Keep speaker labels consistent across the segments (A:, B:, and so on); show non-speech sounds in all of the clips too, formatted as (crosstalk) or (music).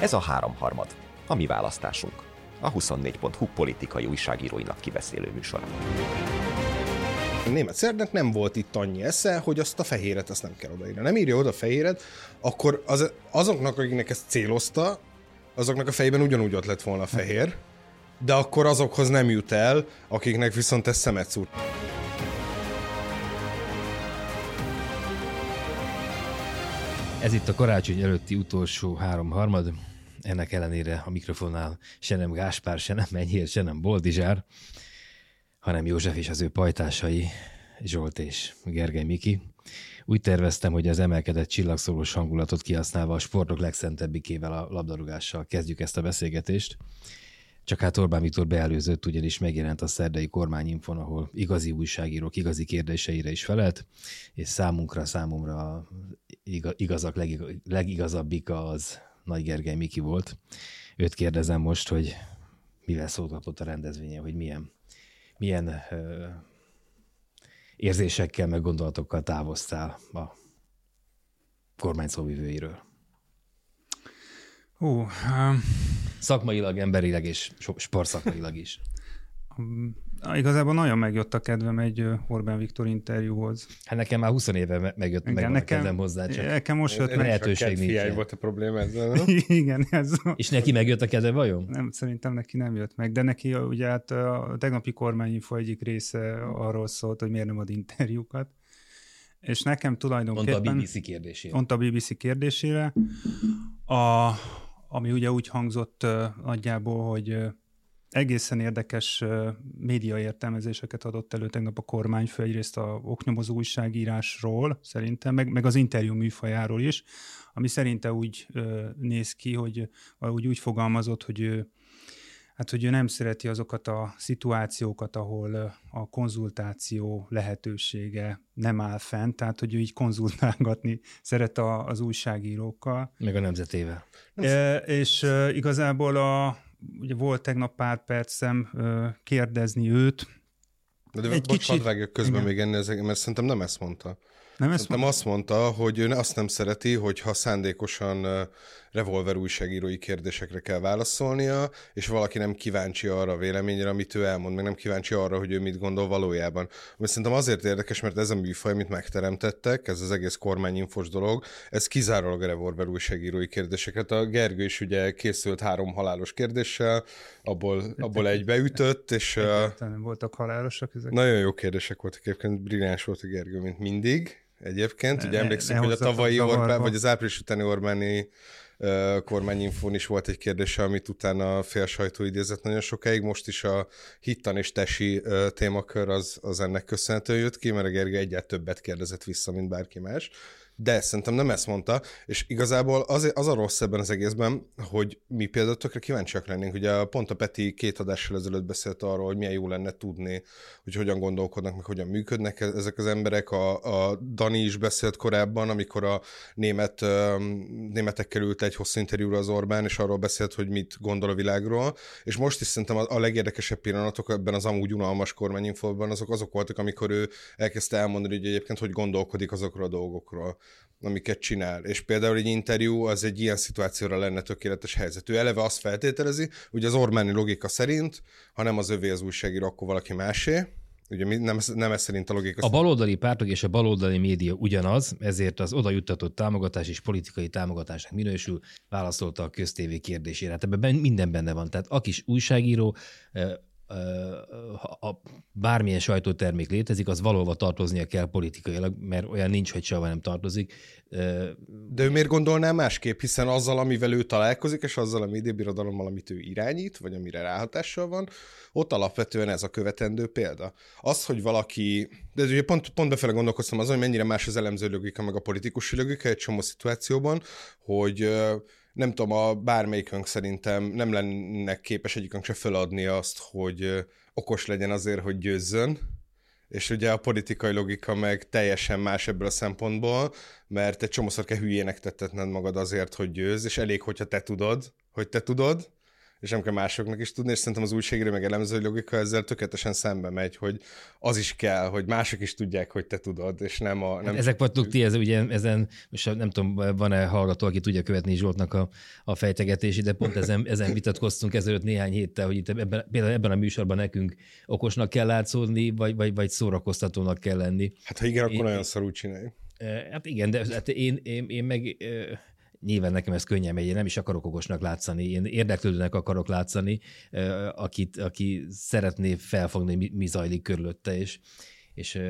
A: Ez a háromharmad, a mi választásunk. A 24.hu politikai újságíróinak kibeszélő műsor.
B: A német szerdnek nem volt itt annyi esze, hogy azt a fehéret azt nem kell odaírni. Nem írja oda a fehéret, akkor az, azoknak, akiknek ezt célozta, azoknak a fejében ugyanúgy ott lett volna a fehér, de akkor azokhoz nem jut el, akiknek viszont ez szemet szúrt.
C: Ez itt a karácsony előtti utolsó három harmad. Ennek ellenére a mikrofonnál se nem Gáspár, se nem Menyér, se nem Boldizsár, hanem József és az ő pajtásai, Zsolt és Gergely Miki. Úgy terveztem, hogy az emelkedett csillagszólós hangulatot kihasználva a sportok legszentebbikével a labdarúgással kezdjük ezt a beszélgetést. Csak hát Orbán Viktor beelőzött, ugyanis megjelent a szerdai kormányinfon, ahol igazi újságírók igazi kérdéseire is felelt, és számunkra, számomra igazak legigazabbik az Nagy Gergely Miki volt. Őt kérdezem most, hogy mivel szót kapott a rendezvényen, hogy milyen, milyen ö, érzésekkel, meg gondolatokkal távoztál a kormány szóvivőiről.
D: Ó, um,
C: Szakmailag, emberileg és sportszakmailag is.
D: Igazából nagyon megjött a kedvem egy Orbán Viktor interjúhoz.
C: Hát nekem már 20 éve megjött Igen, meg nekem, a kedvem hozzá, csak
D: nekem most jött
C: meg. Lehetőség nincs.
B: volt a probléma ezzel, nem? (laughs)
D: Igen, ez.
C: És neki megjött a kedve vajon?
D: Nem, szerintem neki nem jött meg, de neki ugye hát a tegnapi kormányinfo egyik része arról szólt, hogy miért nem ad interjúkat. És nekem tulajdonképpen...
C: Mondta a BBC kérdésére.
D: Mondta a BBC kérdésére. A, ami ugye úgy hangzott nagyjából, hogy egészen érdekes uh, média értelmezéseket adott elő tegnap a kormányfő, egyrészt a oknyomozó újságírásról szerintem, meg, meg az interjú műfajáról is, ami szerinte úgy néz ki, hogy valahogy úgy fogalmazott, hogy ő Hát, hogy ő nem szereti azokat a szituációkat, ahol a konzultáció lehetősége nem áll fent, tehát, hogy ő így konzultálgatni szeret a, az újságírókkal.
C: Meg a nemzetével.
D: E, és e, igazából a, ugye volt tegnap pár percem kérdezni őt.
B: De, de egy bocs, kicsit... hadd közben igen. még enni, mert szerintem nem ezt mondta. Nem ezt mondta? azt mondta, hogy ő azt nem szereti, hogyha szándékosan revolver újságírói kérdésekre kell válaszolnia, és valaki nem kíváncsi arra a véleményre, amit ő elmond, meg nem kíváncsi arra, hogy ő mit gondol valójában. Ami szerintem azért érdekes, mert ez a műfaj, amit megteremtettek, ez az egész kormányinfos dolog, ez kizárólag a revolver újságírói kérdéseket. A Gergő is ugye készült három halálos kérdéssel, abból, abból egy beütött, és...
D: Nem voltak halálosak ezek?
B: Nagyon jó kérdések voltak, egyébként brilliáns volt a Gergő, mint mindig egyébként. Ugye emlékszem, hogy a tavalyi Orbán, vagy az április utáni Orbáni kormányinfón is volt egy kérdés, amit utána a fél sajtó idézett nagyon sokáig. Most is a hittan és tesi témakör az, az ennek köszönhető jött ki, mert a Gergely egyet többet kérdezett vissza, mint bárki más de szerintem nem ezt mondta, és igazából az, az a rossz ebben az egészben, hogy mi például tökre kíváncsiak lennénk. Ugye pont a Peti két adással ezelőtt beszélt arról, hogy milyen jó lenne tudni, hogy hogyan gondolkodnak, meg hogyan működnek e- ezek az emberek. A, a Dani is beszélt korábban, amikor a német, németekkel ült egy hosszú interjúra az Orbán, és arról beszélt, hogy mit gondol a világról. És most is szerintem a, a legérdekesebb pillanatok ebben az amúgy unalmas kormányinfóban azok azok voltak, amikor ő elkezdte elmondani, hogy egyébként hogy gondolkodik azokról a dolgokról amiket csinál. És például egy interjú az egy ilyen szituációra lenne tökéletes helyzet. Ő eleve azt feltételezi, hogy az Ormáni logika szerint, ha nem az övé az újságíró, akkor valaki másé, Ugye nem, nem ez szerint a logika.
C: A baloldali pártok és a baloldali média ugyanaz, ezért az oda juttatott támogatás és politikai támogatásnak minősül, válaszolta a köztévé kérdésére. Hát ebben minden benne van. Tehát aki is újságíró, ha bármilyen sajtótermék létezik, az valóban tartoznia kell politikailag, mert olyan nincs, hogy soha nem tartozik.
B: De ő miért gondolná másképp, hiszen azzal, amivel ő találkozik, és azzal a médiabirodalommal, amit ő irányít, vagy amire ráhatással van, ott alapvetően ez a követendő példa. Az, hogy valaki, de ugye pont, pont befele gondolkoztam azon, hogy mennyire más az elemző logika, meg a politikus logika egy csomó szituációban, hogy nem tudom, a bármelyikünk szerintem nem lenne képes egyikünk se feladni azt, hogy okos legyen azért, hogy győzzön, és ugye a politikai logika meg teljesen más ebből a szempontból, mert egy csomószor kell hülyének tettetned magad azért, hogy győz, és elég, hogyha te tudod, hogy te tudod, és nem kell másoknak is tudni, és szerintem az újságíró meg elemző logika ezzel tökéletesen szembe megy, hogy az is kell, hogy mások is tudják, hogy te tudod, és nem a... Nem
C: hát ezek vagytok ti, ez, ugye ezen, most nem tudom, van-e hallgató, aki tudja követni Zsoltnak a, a fejtegetését, de pont ezen, ezen vitatkoztunk ezelőtt néhány héttel, hogy itt ebben, például ebben a műsorban nekünk okosnak kell látszódni, vagy, vagy, vagy szórakoztatónak kell lenni.
B: Hát ha igen, akkor én, nagyon szarul csinálj.
C: Hát igen, de hát én, én, én meg nyilván nekem ez könnyen megy, én nem is akarok okosnak látszani, én érdeklődőnek akarok látszani, akit, aki szeretné felfogni, mi, mi zajlik körülötte, és, és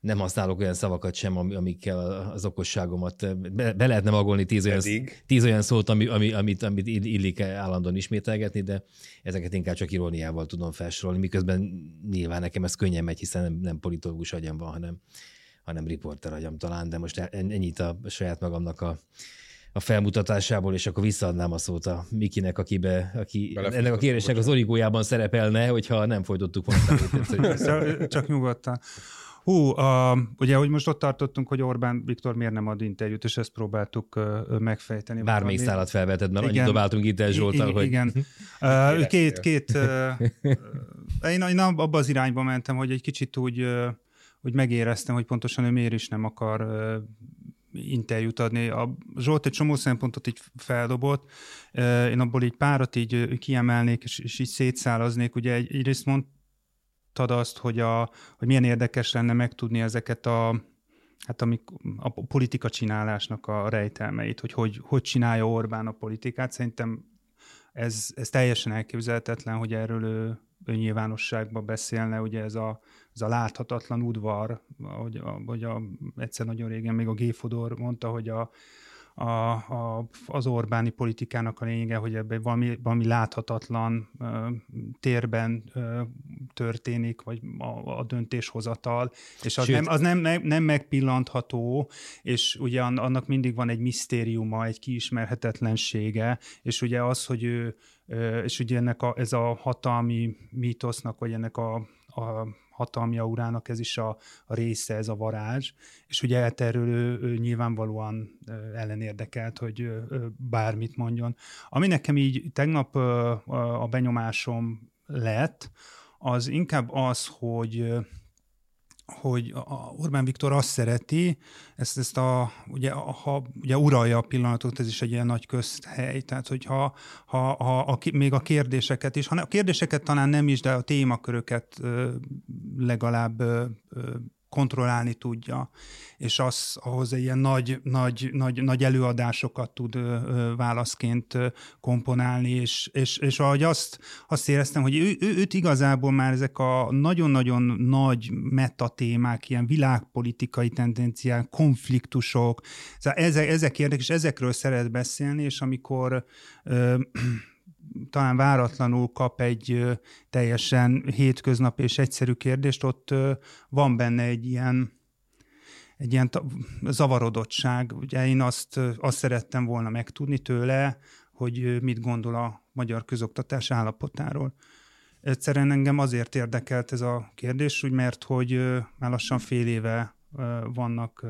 C: nem használok olyan szavakat sem, amikkel az okosságomat be, be lehetne magolni tíz olyan, tíz olyan szót, ami, ami, amit, amit illik állandóan ismételgetni, de ezeket inkább csak iróniával tudom felsorolni, miközben nyilván nekem ez könnyen megy, hiszen nem, nem politológus agyam van, hanem, hanem riporter agyam talán, de most ennyit a saját magamnak a, a felmutatásából, és akkor visszaadnám a szót a Mikinek, akibe, aki ennek a kérdésnek az origójában szerepelne, hogyha nem folytottuk
D: volna. (laughs) Csak nyugodtan. Hú, uh, ugye, hogy most ott tartottunk, hogy Orbán Viktor miért nem ad interjút, és ezt próbáltuk uh, megfejteni.
C: Bármelyik szállat felvetett, mert igen, annyit dobáltunk itt el Zsoltal, hogy...
D: Igen. (laughs) Uh, két, két, uh, (laughs) én, én abba az irányba mentem, hogy egy kicsit úgy uh, hogy megéreztem, hogy pontosan ő miért is nem akar uh, interjút adni. A Zsolt egy csomó szempontot így feldobott, én abból így párat így kiemelnék, és, és így szétszálaznék. Ugye egy, egyrészt mondtad azt, hogy, a, hogy milyen érdekes lenne megtudni ezeket a hát amik, a politika csinálásnak a rejtelmeit, hogy, hogy hogy csinálja Orbán a politikát. Szerintem ez, ez teljesen elképzelhetetlen, hogy erről ő, ő nyilvánosságba beszélne, ugye ez a ez a láthatatlan udvar, ahogy, ahogy a, egyszer nagyon régen még a Géfodor mondta, hogy a, a, a, az Orbáni politikának a lényege, hogy ebben valami, valami láthatatlan ö, térben ö, történik, vagy a, a döntéshozatal, és az, nem, az nem, nem megpillantható, és ugye annak mindig van egy misztériuma, egy kiismerhetetlensége, és ugye az, hogy ő, és ugye ennek a, ez a hatalmi mítosznak, vagy ennek a, a hatalmi aurának ez is a, a része, ez a varázs, és ugye erről ő, ő nyilvánvalóan ellenérdekelt, hogy bármit mondjon. Ami nekem így tegnap a benyomásom lett, az inkább az, hogy hogy a Orbán Viktor azt szereti, ezt, ezt a, ugye, ha ugye uralja a pillanatot, ez is egy ilyen nagy közhely, tehát hogyha ha, ha a, még a kérdéseket is, ha a kérdéseket talán nem is, de a témaköröket legalább kontrollálni tudja, és az ahhoz ilyen nagy, nagy, nagy, nagy előadásokat tud válaszként komponálni, és, és, és ahogy azt, azt éreztem, hogy ő, ő, őt igazából már ezek a nagyon-nagyon nagy metatémák, ilyen világpolitikai tendenciák, konfliktusok, ezek, ezek érdekes, és ezekről szeret beszélni, és amikor ö, talán váratlanul kap egy teljesen hétköznap és egyszerű kérdést, ott van benne egy ilyen, egy ilyen zavarodottság. Ugye én azt, azt szerettem volna megtudni tőle, hogy mit gondol a magyar közoktatás állapotáról. Egyszerűen engem azért érdekelt ez a kérdés, úgy mert hogy már lassan fél éve vannak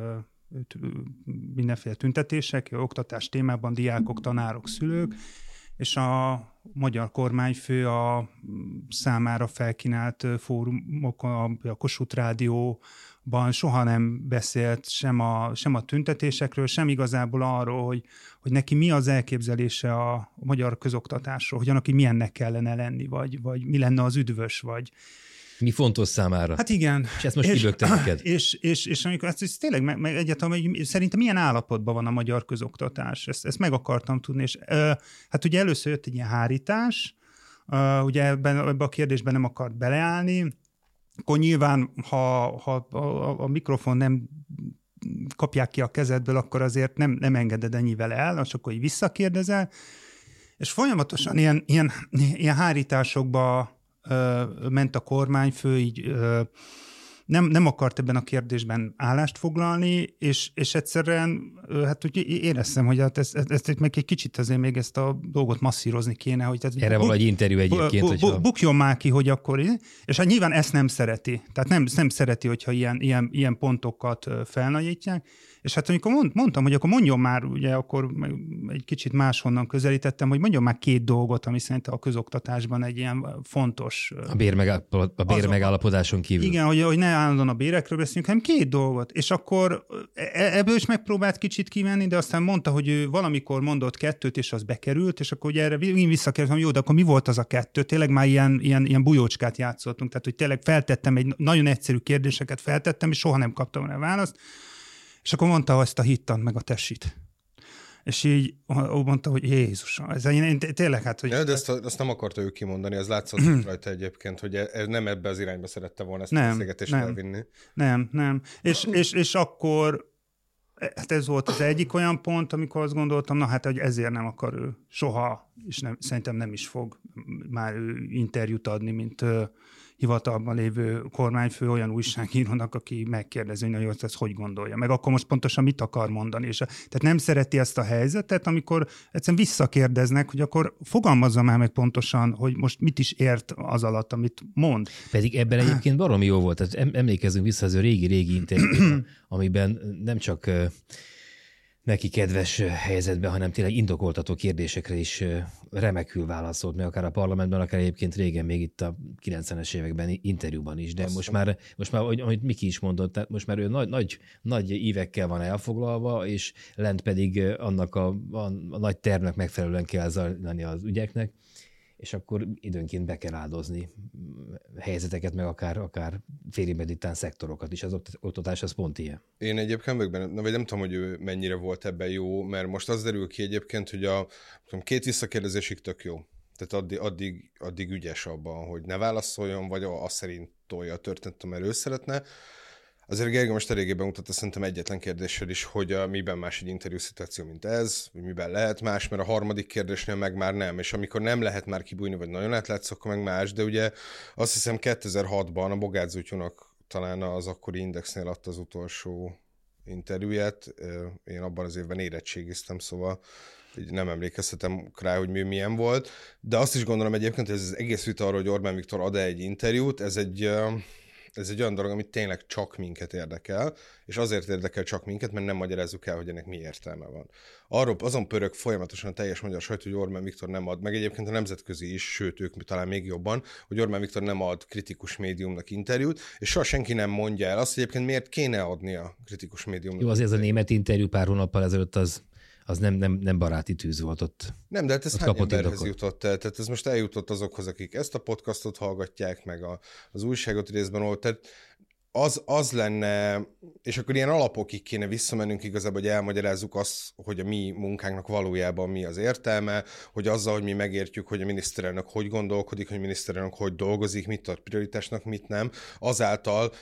D: mindenféle tüntetések, oktatás témában, diákok, tanárok, szülők, és a magyar kormányfő a számára felkínált fórumokon, a Kossuth Rádióban soha nem beszélt sem a, sem a tüntetésekről, sem igazából arról, hogy, hogy neki mi az elképzelése a magyar közoktatásról, hogy annak milyennek kellene lenni, vagy, vagy mi lenne az üdvös, vagy,
C: mi fontos számára?
D: Hát igen.
C: És ezt most és, kibökte neked? (clears throat)
D: És, és, és amikor ezt, ezt tényleg meg, meg egyáltalán, hogy szerintem milyen állapotban van a magyar közoktatás, ezt, ezt meg akartam tudni, és uh, hát ugye először jött egy ilyen hárítás, uh, ugye ebben, ebben a kérdésben nem akart beleállni, akkor nyilván, ha, ha a, a mikrofon nem kapják ki a kezedből, akkor azért nem, nem engeded ennyivel el, és akkor így visszakérdezel, és folyamatosan ilyen, ilyen, ilyen hárításokba ment a kormányfő, így nem, nem akart ebben a kérdésben állást foglalni, és, és egyszerűen hát úgy éreztem, hogy hát ezt, ezt, ezt meg egy kicsit azért még ezt a dolgot masszírozni kéne. Hogy
C: tehát Erre bu- egy interjú egyébként. Bu-
D: bu- bukjon már ki, hogy akkor, és hát nyilván ezt nem szereti. Tehát nem, nem szereti, hogyha ilyen, ilyen, ilyen pontokat felnagyítják. És hát amikor mond, mondtam, hogy akkor mondjon már, ugye akkor egy kicsit máshonnan közelítettem, hogy mondjon már két dolgot, ami szerintem a közoktatásban egy ilyen fontos.
C: A, bér megállapod, a bér megállapodáson kívül.
D: Igen, hogy, hogy ne állandóan a bérekről beszélünk, hanem két dolgot. És akkor e, ebből is megpróbált kicsit kimenni, de aztán mondta, hogy ő valamikor mondott kettőt, és az bekerült, és akkor ugye erre én visszakérdezem, jó, de akkor mi volt az a kettő? Tényleg már ilyen, ilyen, ilyen bujócskát játszottunk, tehát hogy tényleg feltettem egy nagyon egyszerű kérdéseket feltettem, és soha nem kaptam rá választ. És akkor mondta azt a hittant meg a tessit. És így mondta, hogy Jézus, ez én, én tényleg hát, hogy...
B: Ja, de ezt, azt nem akarta ő kimondani, az látszott rajta egyébként, hogy ez nem ebbe az irányba szerette volna ezt
D: nem,
B: a beszélgetést
D: nem,
B: elvinni.
D: Nem, nem. És, és, és akkor hát ez volt az egyik olyan pont, amikor azt gondoltam, na hát, hogy ezért nem akar ő soha, és nem, szerintem nem is fog már ő interjút adni, mint hivatalban lévő kormányfő olyan újságírónak, aki megkérdezi, hogy nagyon ezt hogy gondolja, meg akkor most pontosan mit akar mondani. És a, tehát nem szereti ezt a helyzetet, amikor egyszerűen visszakérdeznek, hogy akkor fogalmazza már meg pontosan, hogy most mit is ért az alatt, amit mond.
C: Pedig ebben egyébként baromi jó volt. Tehát emlékezünk vissza az ő régi-régi interjúra, (clears throat) amiben nem csak neki kedves helyzetben, hanem tényleg indokoltató kérdésekre is remekül válaszolt, meg akár a parlamentben, akár egyébként régen még itt a 90-es években interjúban is, de Azt most már, most már, amit Miki is mondott, tehát most már ő nagy, nagy, nagy ívekkel van elfoglalva, és lent pedig annak a, a, a nagy tervnek megfelelően kell zajlani az ügyeknek, és akkor időnként be kell áldozni helyzeteket, meg akár, akár félimeditán szektorokat is. Az oktatás az pont ilyen.
B: Én egyébként vagyok benne, vagy nem tudom, hogy ő mennyire volt ebben jó, mert most az derül ki egyébként, hogy a tudom, két visszakérdezésig tök jó. Tehát addig, addig, addig ügyes abban, hogy ne válaszoljon, vagy azt szerint tolja a történetet, mert ő szeretne. Azért Gergely most eléggé bemutatta szerintem egyetlen kérdéssel is, hogy a, miben más egy interjú szituáció, mint ez, vagy miben lehet más, mert a harmadik kérdésnél meg már nem, és amikor nem lehet már kibújni, vagy nagyon átlátsz, akkor meg más, de ugye azt hiszem 2006-ban a Bogác talán az akkori Indexnél adta az utolsó interjúját, én abban az évben érettségiztem, szóval így nem emlékezhetem rá, hogy mi milyen volt, de azt is gondolom egyébként, hogy ez az egész vita arról, hogy Orbán Viktor ad-e egy interjút, ez egy ez egy olyan dolog, amit tényleg csak minket érdekel, és azért érdekel csak minket, mert nem magyarázzuk el, hogy ennek mi értelme van. Arról azon pörög folyamatosan a teljes magyar sajtó, hogy Orbán Viktor nem ad, meg egyébként a nemzetközi is, sőt ők talán még jobban, hogy Orbán Viktor nem ad kritikus médiumnak interjút, és soha senki nem mondja el azt, hogy egyébként miért kéne adni a kritikus médiumnak.
C: Jó, azért ez a német interjú pár hónappal ezelőtt az az nem, nem, nem baráti tűz volt ott.
B: Nem, de hát ez hány emberhez indokot. jutott el? Tehát ez most eljutott azokhoz, akik ezt a podcastot hallgatják, meg a, az újságot részben volt. Tehát az, az lenne, és akkor ilyen alapokig kéne visszamennünk igazából, hogy elmagyarázzuk azt, hogy a mi munkánknak valójában mi az értelme, hogy azzal, hogy mi megértjük, hogy a miniszterelnök hogy gondolkodik, hogy a miniszterelnök hogy dolgozik, mit tart prioritásnak, mit nem, azáltal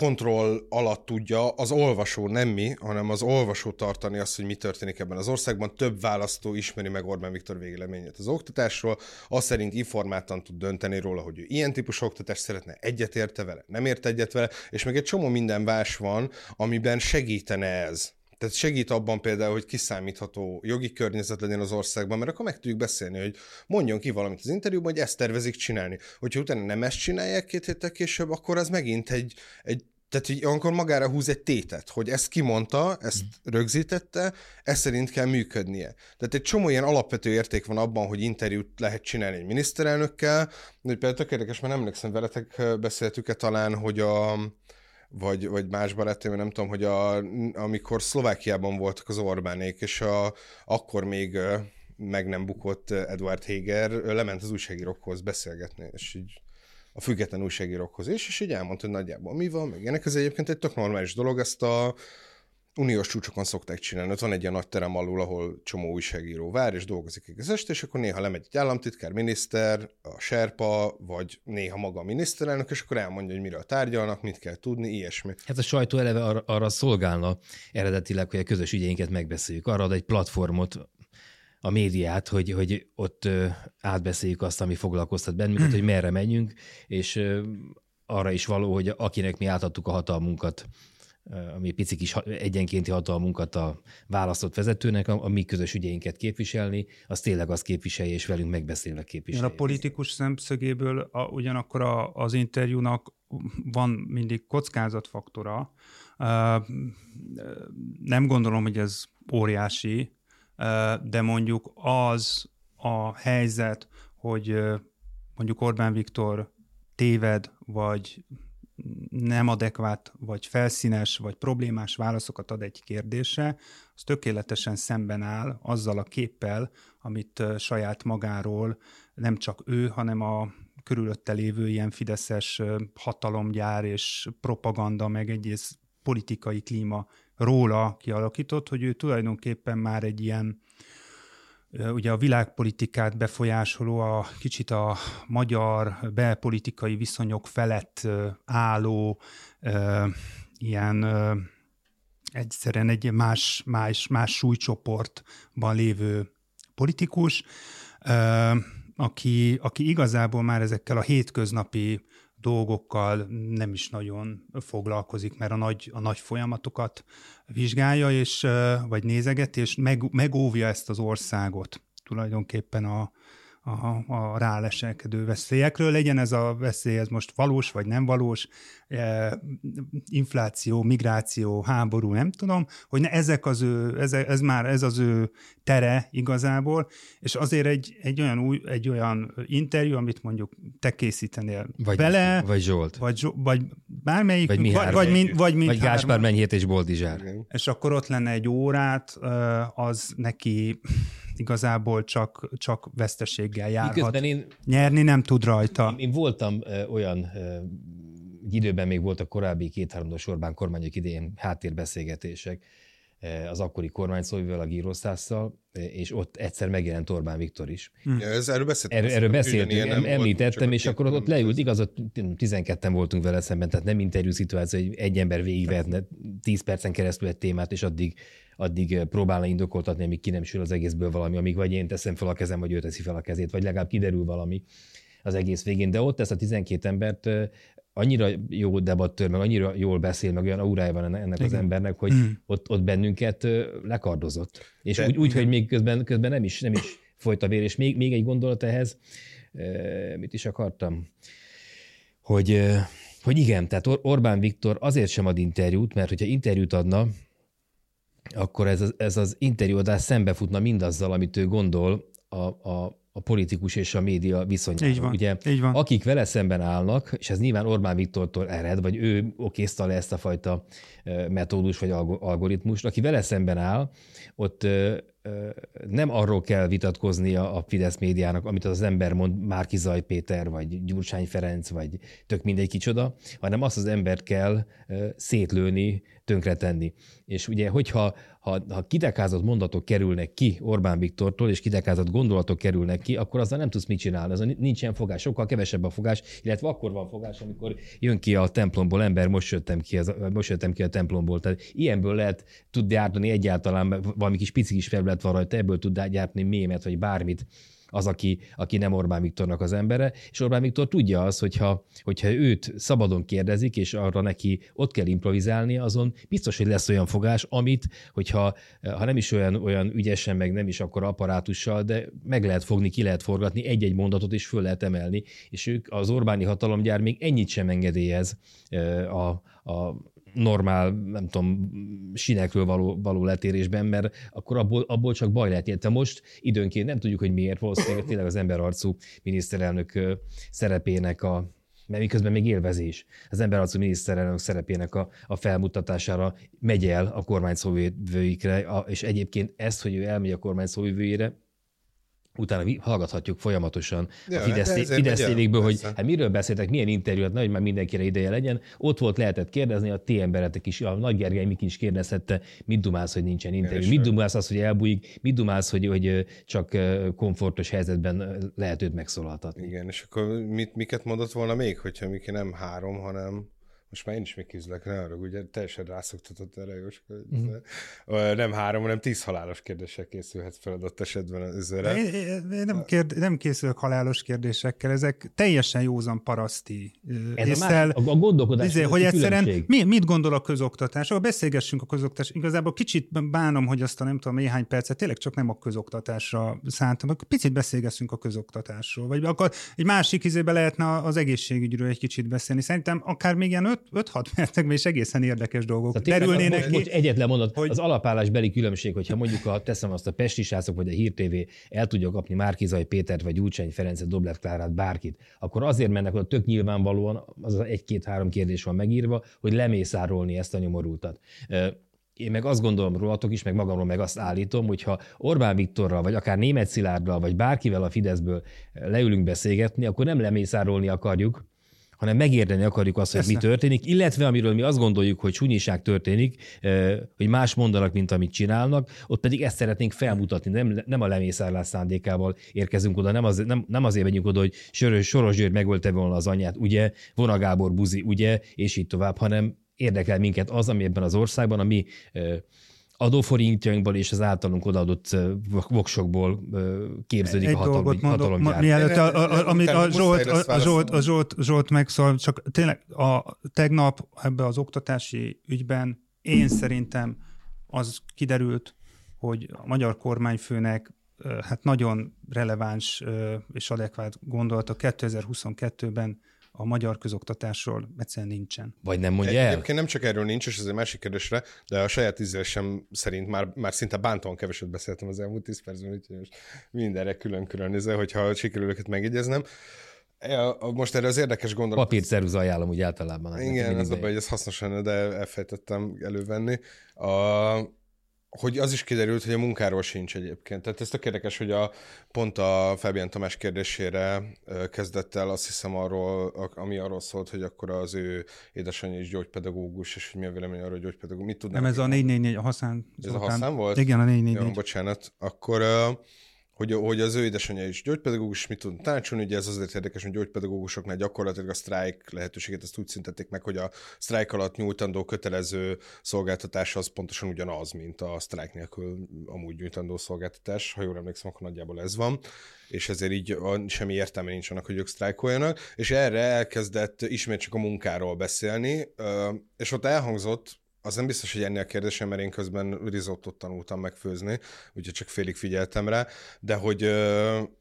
B: kontroll alatt tudja az olvasó, nem mi, hanem az olvasó tartani azt, hogy mi történik ebben az országban. Több választó ismeri meg Orbán Viktor végeleményét az oktatásról, azt szerint informáltan tud dönteni róla, hogy ő ilyen típusú oktatást szeretne, egyetérte vele, nem ért egyet vele, és még egy csomó minden más van, amiben segítene ez. Tehát segít abban például, hogy kiszámítható jogi környezet legyen az országban, mert akkor meg tudjuk beszélni, hogy mondjon ki valamit az interjúban, hogy ezt tervezik csinálni. Hogyha utána nem ezt csinálják két héttel később, akkor az megint egy, egy tehát hogy akkor magára húz egy tétet, hogy ezt kimondta, ezt mm. rögzítette, ez szerint kell működnie. Tehát egy csomó ilyen alapvető érték van abban, hogy interjút lehet csinálni egy miniszterelnökkel, de például tök érdekes, mert nem emlékszem, veletek beszéltük-e talán, hogy a, vagy, vagy más barátaim, nem tudom, hogy a, amikor Szlovákiában voltak az Orbánék, és a, akkor még meg nem bukott Eduard Heger, lement az újságírókhoz beszélgetni, és így a független újságírókhoz is, és így elmondta, hogy nagyjából mi van, meg ennek ez egyébként egy tök normális dolog, ezt a uniós csúcsokon szokták csinálni. Ott van egy ilyen nagy terem alul, ahol csomó újságíró vár, és dolgozik egész este, és akkor néha lemegy egy államtitkár, miniszter, a serpa, vagy néha maga a miniszterelnök, és akkor elmondja, hogy miről tárgyalnak, mit kell tudni, ilyesmi.
C: Hát a sajtó eleve arra, arra szolgálna eredetileg, hogy a közös ügyeinket megbeszéljük. Arra ad egy platformot a médiát, hogy, hogy ott átbeszéljük azt, ami foglalkoztat bennünket, hogy merre menjünk, és arra is való, hogy akinek mi átadtuk a hatalmunkat, ami pici kis egyenkénti hatalmunkat a választott vezetőnek, a, a mi közös ügyeinket képviselni, az tényleg azt képviselje, és velünk megbeszélve képviselje.
D: A politikus szemszögéből a, ugyanakkor a, az interjúnak van mindig kockázatfaktora. Nem gondolom, hogy ez óriási, de mondjuk az a helyzet, hogy mondjuk Orbán Viktor téved, vagy nem adekvát, vagy felszínes, vagy problémás válaszokat ad egy kérdésre, az tökéletesen szemben áll azzal a képpel, amit saját magáról nem csak ő, hanem a körülötte lévő ilyen fideszes hatalomgyár és propaganda, meg egész politikai klíma róla kialakított, hogy ő tulajdonképpen már egy ilyen ugye a világpolitikát befolyásoló, a kicsit a magyar belpolitikai viszonyok felett álló ilyen egyszerűen egy más, más, más súlycsoportban lévő politikus, aki, aki igazából már ezekkel a hétköznapi dolgokkal nem is nagyon foglalkozik, mert a nagy, a nagy folyamatokat vizsgálja, és, vagy nézegeti, és meg, megóvja ezt az országot tulajdonképpen a, a, a ráleselkedő veszélyekről. Legyen ez a veszély, ez most valós vagy nem valós, e, infláció, migráció, háború, nem tudom, hogy ne, ezek az ő, ez, ez már ez az ő tere igazából, és azért egy, egy, olyan, új, egy olyan interjú, amit mondjuk te készítenél
C: vagy,
D: vele,
C: vagy Zsolt,
D: vagy, vagy bármelyik,
C: vagy,
D: vagy, vagy, mint, vagy, mint
C: vagy Gáspár Menyhét és Boldizsár.
D: És akkor ott lenne egy órát, az neki igazából csak, csak veszteséggel járhat. én, Nyerni nem tud rajta.
C: Én, én voltam ö, olyan ö, időben még voltak korábbi két-három Orbán kormányok idején háttérbeszélgetések az akkori kormányszóvival, a Gíroszásszal, és ott egyszer megjelent Orbán Viktor is.
B: Hm. Ja, ez erről beszéltünk.
C: Erről, erről beszéltünk, említettem, és akkor ott leült, igaz, ott 12-en voltunk vele szemben, tehát nem interjú szituáció, hogy egy ember végigvehetne 10 percen keresztül egy témát, és addig addig eh, próbálna indokoltatni, amíg ki nem sül az egészből valami, amíg vagy én teszem fel a kezem, vagy ő teszi fel a kezét, vagy legalább kiderül valami az egész végén. De ott ezt a 12 embert eh, annyira jó debattőr, meg annyira jól beszél, meg olyan aurája van ennek Igen. az embernek, hogy mm. ott, ott bennünket lekardozott. És De, úgy, úgy hogy még közben, közben nem is, nem is folyt a vér. És még, még egy gondolat ehhez, mit is akartam, hogy, hogy igen, tehát Orbán Viktor azért sem ad interjút, mert hogyha interjút adna, akkor ez, ez az interjúadás szembefutna mindazzal, amit ő gondol a, a, a politikus és a média viszonyáról.
D: Így van,
C: Ugye,
D: így van.
C: akik vele szemben állnak, és ez nyilván Orbán Viktortól ered, vagy ő okézta le ezt a fajta metódus vagy algoritmust, aki vele szemben áll, ott nem arról kell vitatkoznia a Fidesz médiának, amit az ember mond, Márki Zaj Péter, vagy Gyurcsány Ferenc, vagy tök mindegy kicsoda, hanem azt az embert kell szétlőni, tönkretenni. És ugye, hogyha ha, ha kidekázott mondatok kerülnek ki Orbán Viktortól, és kidekázott gondolatok kerülnek ki, akkor azzal nem tudsz mit csinálni. Az nincsen fogás, sokkal kevesebb a fogás, illetve akkor van fogás, amikor jön ki a templomból ember, most jöttem ki, az, most jöttem ki a templomból. Tehát ilyenből lehet tud gyártani egyáltalán valami kis pici kis felület van rajta, ebből tud gyártani mémet, vagy bármit az, aki, aki nem Orbán Viktornak az embere, és Orbán Viktor tudja azt, hogyha, hogyha őt szabadon kérdezik, és arra neki ott kell improvizálni, azon biztos, hogy lesz olyan fogás, amit, hogyha ha nem is olyan, olyan ügyesen, meg nem is akkor apparátussal, de meg lehet fogni, ki lehet forgatni, egy-egy mondatot is föl lehet emelni, és ők az Orbáni hatalomgyár még ennyit sem engedélyez a, a normál, nem tudom, sinekről való, való letérésben, mert akkor abból, abból csak baj lehet. Érte most időnként nem tudjuk, hogy miért, valószínűleg (laughs) tényleg az emberarcú miniszterelnök szerepének a, mert miközben még élvezés. Az emberarcú miniszterelnök szerepének a, a felmutatására megy el a kormány szóvivőikre, és egyébként ezt, hogy ő elmegy a kormány szóvivőjére, utána hallgathatjuk folyamatosan ja, a Fidesz, hát Fidesz tévékből, hogy hát miről beszéltek, milyen interjút, nagy már mindenkire ideje legyen. Ott volt, lehetett kérdezni, a ti emberetek is, a Nagy Gergely Mik is kérdezhette, mit dumálsz, hogy nincsen interjú, mit dumálsz az, hogy elbújik, mit dumálsz, hogy, hogy csak komfortos helyzetben lehet őt megszólaltatni.
B: Igen, és akkor mit, miket mondott volna még, hogyha Miki nem három, hanem most már én is még kézlek, ne arra, ugye teljesen rászoktatott erre, Jóska. Mm. Nem három, hanem tíz halálos kérdéssel készülhet fel adott esetben az
D: Én, én nem, kérd, nem készülök halálos kérdésekkel, ezek teljesen józan paraszti
C: Ez észsel, a, más, a gondolkodás
D: izé, hogy egyszerűen mi, mit gondol a közoktatás? Ha beszélgessünk a közoktatás, igazából kicsit bánom, hogy azt a nem tudom néhány percet tényleg csak nem a közoktatásra szántam, akkor picit beszélgessünk a közoktatásról, vagy akkor egy másik izébe lehetne az egészségügyről egy kicsit beszélni. Szerintem akár még ilyen 5-6 percekben is egészen érdekes dolgok szóval derülnének
C: ki. Most egyetlen mondat, hogy... az alapállásbeli különbség, hogyha mondjuk ha teszem azt a pestisázok, vagy a Hír TV el tudja kapni Márkizai Pétert, vagy Gyurcsány Ferencet, Doblev Klárát, bárkit, akkor azért mennek hogy tök nyilvánvalóan, az egy-két-három kérdés van megírva, hogy lemészárolni ezt a nyomorultat. Én meg azt gondolom rólatok is, meg magamról meg azt állítom, hogy ha Orbán Viktorral, vagy akár Német Szilárddal, vagy bárkivel a Fideszből leülünk beszélgetni, akkor nem lemészárolni akarjuk, hanem megérdeni akarjuk azt, hogy Persze. mi történik, illetve amiről mi azt gondoljuk, hogy sunyiság történik, hogy más mondanak, mint amit csinálnak, ott pedig ezt szeretnénk felmutatni, nem, nem a lemészárlás szándékával érkezünk oda, nem, az, nem, nem azért megyünk oda, hogy Soros, Soros György megölte volna az anyját, ugye, Vona Gábor buzi, ugye, és így tovább, hanem érdekel minket az, ami ebben az országban, a mi adóforintjainkból és az általunk odaadott voksokból képződik Egy a hatalom,
D: hatalom ma, Mielőtt, a, a, a, amit a Zsolt, a, a, Zsolt, a Zsolt, Zsolt megszól, csak tényleg a, tegnap ebbe az oktatási ügyben én szerintem az kiderült, hogy a magyar kormányfőnek hát nagyon releváns és adekvát gondolata 2022-ben a magyar közoktatásról egyszerűen nincsen.
C: Vagy nem mondja el?
B: Egyébként nem csak erről nincs, és ez egy másik kérdésre, de a saját ízlésem szerint már, már szinte bántóan keveset beszéltem az elmúlt tíz percben, úgyhogy most mindenre külön-külön nézve, hogyha sikerül őket megjegyeznem. Most erre az érdekes gondolat.
C: Papír ceruza ajánlom úgy általában.
B: Igen, ez a baj, hogy ez hasznos lenne, de elfejtettem elővenni. A, hogy az is kiderült, hogy a munkáról sincs egyébként. Tehát ez tök érdekes, hogy a, pont a Fabian Tamás kérdésére kezdett el azt hiszem arról, ami arról szólt, hogy akkor az ő édesanyja is gyógypedagógus, és hogy mi a vélemény arról, hogy gyógypedagógus. Mit tudnám?
D: Nem, ez a 444, a Haszán.
B: Ez a Haszán volt?
D: Igen, a 444.
B: Jó, bocsánat. Akkor uh, hogy, hogy az ő édesanyja is gyógypedagógus, mit tud tanácsolni, ugye ez azért érdekes, hogy gyógypedagógusoknál gyakorlatilag a sztrájk lehetőséget azt úgy szüntették meg, hogy a sztrájk alatt nyújtandó kötelező szolgáltatás az pontosan ugyanaz, mint a sztrájk nélkül amúgy nyújtandó szolgáltatás, ha jól emlékszem, akkor nagyjából ez van. És ezért így semmi értelme nincs annak, hogy ők sztrájkoljanak, és erre elkezdett ismét csak a munkáról beszélni, és ott elhangzott az nem biztos, hogy ennél a kérdésem, mert én közben risottot tanultam megfőzni, úgyhogy csak félig figyeltem rá, de hogy...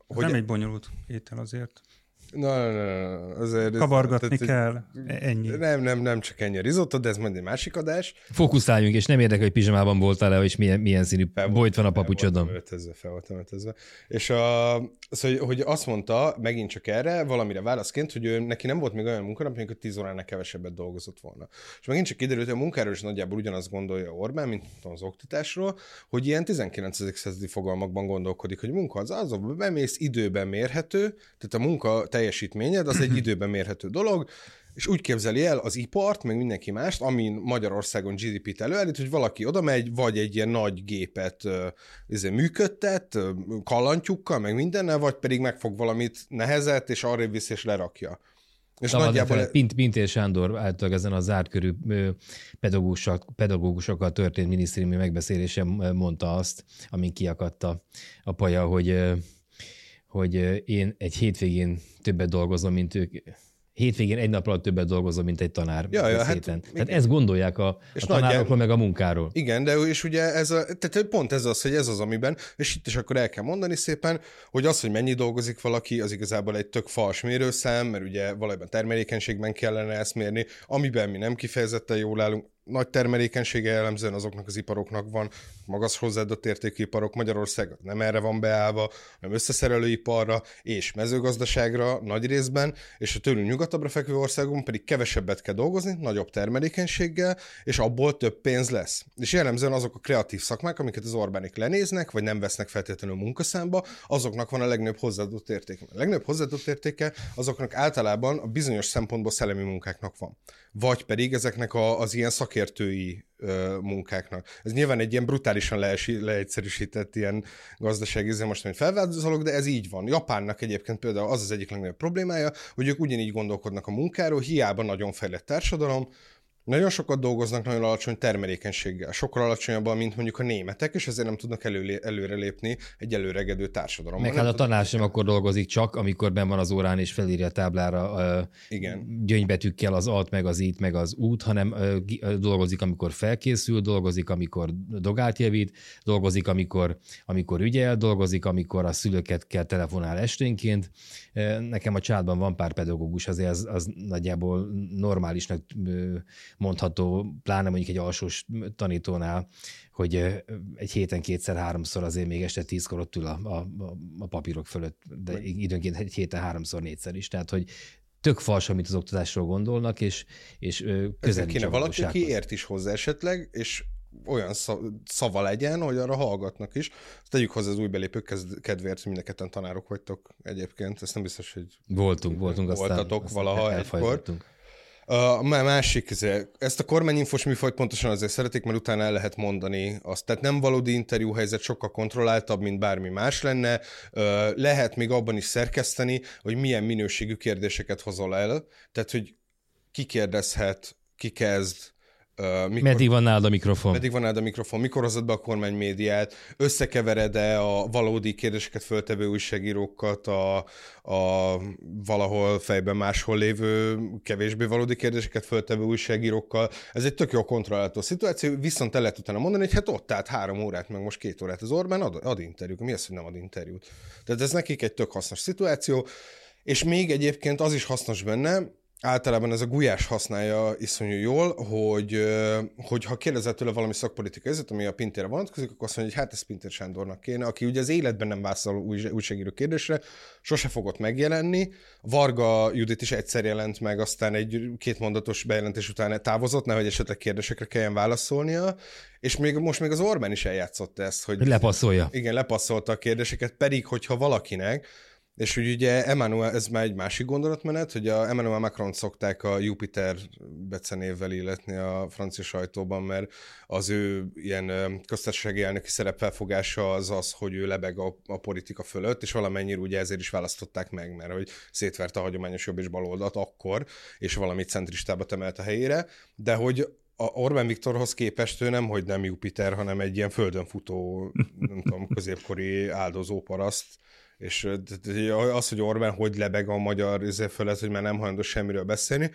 B: hogy...
D: Nem egy bonyolult étel azért.
B: Na, na, na, azért...
D: Kavargatni tehát, kell, ennyi.
B: Nem, nem, nem csak ennyi a risotto, de ez majd egy másik adás.
C: Fókuszáljunk, és nem érdekel, hogy pizsamában voltál-e, és milyen, milyen színű fel bolyt van a papucsodon.
B: Fel fel voltam öltözve. És a, az, hogy, hogy, azt mondta, megint csak erre, valamire válaszként, hogy ő, neki nem volt még olyan munkanap, amikor 10 óránál kevesebbet dolgozott volna. És megint csak kiderült, hogy a munkáról is nagyjából ugyanazt gondolja Orbán, mint az oktatásról, hogy ilyen 19. századi fogalmakban gondolkodik, hogy munka az az, bemész, időben mérhető, tehát a munka teljesítményed, az egy időben mérhető dolog, és úgy képzeli el az ipart, meg mindenki mást, amin Magyarországon GDP-t előállít, hogy valaki oda megy, vagy egy ilyen nagy gépet uh, működtet, kallantyukkal, meg mindennel, vagy pedig megfog valamit nehezet, és arra visz és lerakja.
C: És Szabad nagyjából... Fel, Pint, Pintér Sándor által ezen a zárt körű pedagógusok, pedagógusokkal történt minisztériumi megbeszélésen mondta azt, amin kiakadta a paja, hogy hogy én egy hétvégén többet dolgozom, mint ők. Hétvégén egy nap alatt többet dolgozom, mint egy tanár. Ja, ja, hát, Tehát igen. ezt gondolják a, és a tanárokról, meg a munkáról.
B: Igen, de és ugye ez a, tehát pont ez az, hogy ez az, amiben, és itt is akkor el kell mondani szépen, hogy az, hogy mennyi dolgozik valaki, az igazából egy tök fals mérőszám, mert ugye valójában termelékenységben kellene ezt mérni, amiben mi nem kifejezetten jól állunk, nagy termelékenysége jellemzően azoknak az iparoknak van, magas hozzáadott értékű iparok, Magyarország nem erre van beállva, hanem összeszerelőiparra és mezőgazdaságra nagy részben, és a tőlünk nyugatabbra fekvő országokban pedig kevesebbet kell dolgozni, nagyobb termelékenységgel, és abból több pénz lesz. És jellemzően azok a kreatív szakmák, amiket az Orbánik lenéznek, vagy nem vesznek feltétlenül munkaszámba, azoknak van a legnagyobb hozzáadott értéke. A legnagyobb hozzáadott értéke azoknak általában a bizonyos szempontból szellemi munkáknak van. Vagy pedig ezeknek a, az ilyen szak szakértői munkáknak. Ez nyilván egy ilyen brutálisan leesi, leegyszerűsített ilyen gazdasági üzem, most amit felvázolok, de ez így van. Japánnak egyébként például az az egyik legnagyobb problémája, hogy ők ugyanígy gondolkodnak a munkáról, hiába nagyon fejlett társadalom, nagyon sokat dolgoznak nagyon alacsony termelékenységgel, sokkal alacsonyabban, mint mondjuk a németek, és ezért nem tudnak elő, előrelépni egy előregedő társadalomban.
C: Meg hát a tanár sem akkor dolgozik csak, amikor ben van az órán és felírja a táblára uh, Igen. gyöngybetűkkel az alt, meg az itt, meg az út, hanem dolgozik, amikor felkészül, dolgozik, amikor dogát javít, dolgozik, amikor, amikor ügyel, dolgozik, amikor a szülőket kell telefonál esténként. Nekem a csádban van pár pedagógus, azért az, az nagyjából normálisnak mondható, pláne mondjuk egy alsós tanítónál, hogy egy héten kétszer-háromszor azért még este tízkor ott ül a, a, a papírok fölött, de időnként egy héten háromszor, négyszer is. Tehát, hogy tök fals, amit az oktatásról gondolnak, és, és közel
B: kéne valaki, aki ért is hozzá esetleg, és olyan szava legyen, hogy arra hallgatnak is. Ezt tegyük hozzá az új belépők kedvéért, hogy mind tanárok vagytok egyébként. Ezt nem biztos, hogy
C: voltunk, voltunk,
B: voltatok aztán, valaha aztán egykor. A másik, ezt a kormányinfos műfajt pontosan azért szeretik, mert utána el lehet mondani azt. Tehát nem valódi interjú helyzet, sokkal kontrolláltabb, mint bármi más lenne. Lehet még abban is szerkeszteni, hogy milyen minőségű kérdéseket hozol el. Tehát, hogy ki kérdezhet, ki kezd,
C: Uh, mikor, meddig van nálad a mikrofon?
B: Meddig van nálad a mikrofon? Mikor hozod be a kormány médiát? Összekevered-e a valódi kérdéseket föltevő újságírókat a, a valahol fejben máshol lévő kevésbé valódi kérdéseket föltevő újságírókkal? Ez egy tök jó kontrollálható szituáció, viszont el lehet utána mondani, hogy hát ott állt három órát, meg most két órát az Orbán, ad, ad interjút. Mi az, hogy nem ad interjút? Tehát ez nekik egy tök hasznos szituáció, és még egyébként az is hasznos benne, általában ez a gulyás használja iszonyú jól, hogy, hogy ha kérdezel tőle valami szakpolitikai ezet, ami a Pintére vonatkozik, akkor azt mondja, hogy hát ez Pintér Sándornak kéne, aki ugye az életben nem válaszol új, újságíró kérdésre, sose fogott megjelenni. Varga Judit is egyszer jelent meg, aztán egy kétmondatos bejelentés után távozott, nehogy esetleg kérdésekre kelljen válaszolnia, és még most még az Orbán is eljátszott ezt, hogy...
C: Lepasszolja.
B: Igen, lepasszolta a kérdéseket, pedig hogyha valakinek és úgy ugye Emmanuel, ez már egy másik gondolatmenet, hogy a Emmanuel Macron szokták a Jupiter becenévvel illetni a francia sajtóban, mert az ő ilyen köztársasági elnöki szerepfelfogása az az, hogy ő lebeg a, a politika fölött, és valamennyire ugye ezért is választották meg, mert hogy szétverte a hagyományos jobb és baloldalt akkor, és valamit centristába temelt a helyére, de hogy a Orbán Viktorhoz képest ő nem, hogy nem Jupiter, hanem egy ilyen földön futó, nem tudom, középkori áldozó paraszt, és az, hogy Orbán hogy lebeg a magyar fölött, hogy már nem hajlandó semmiről beszélni,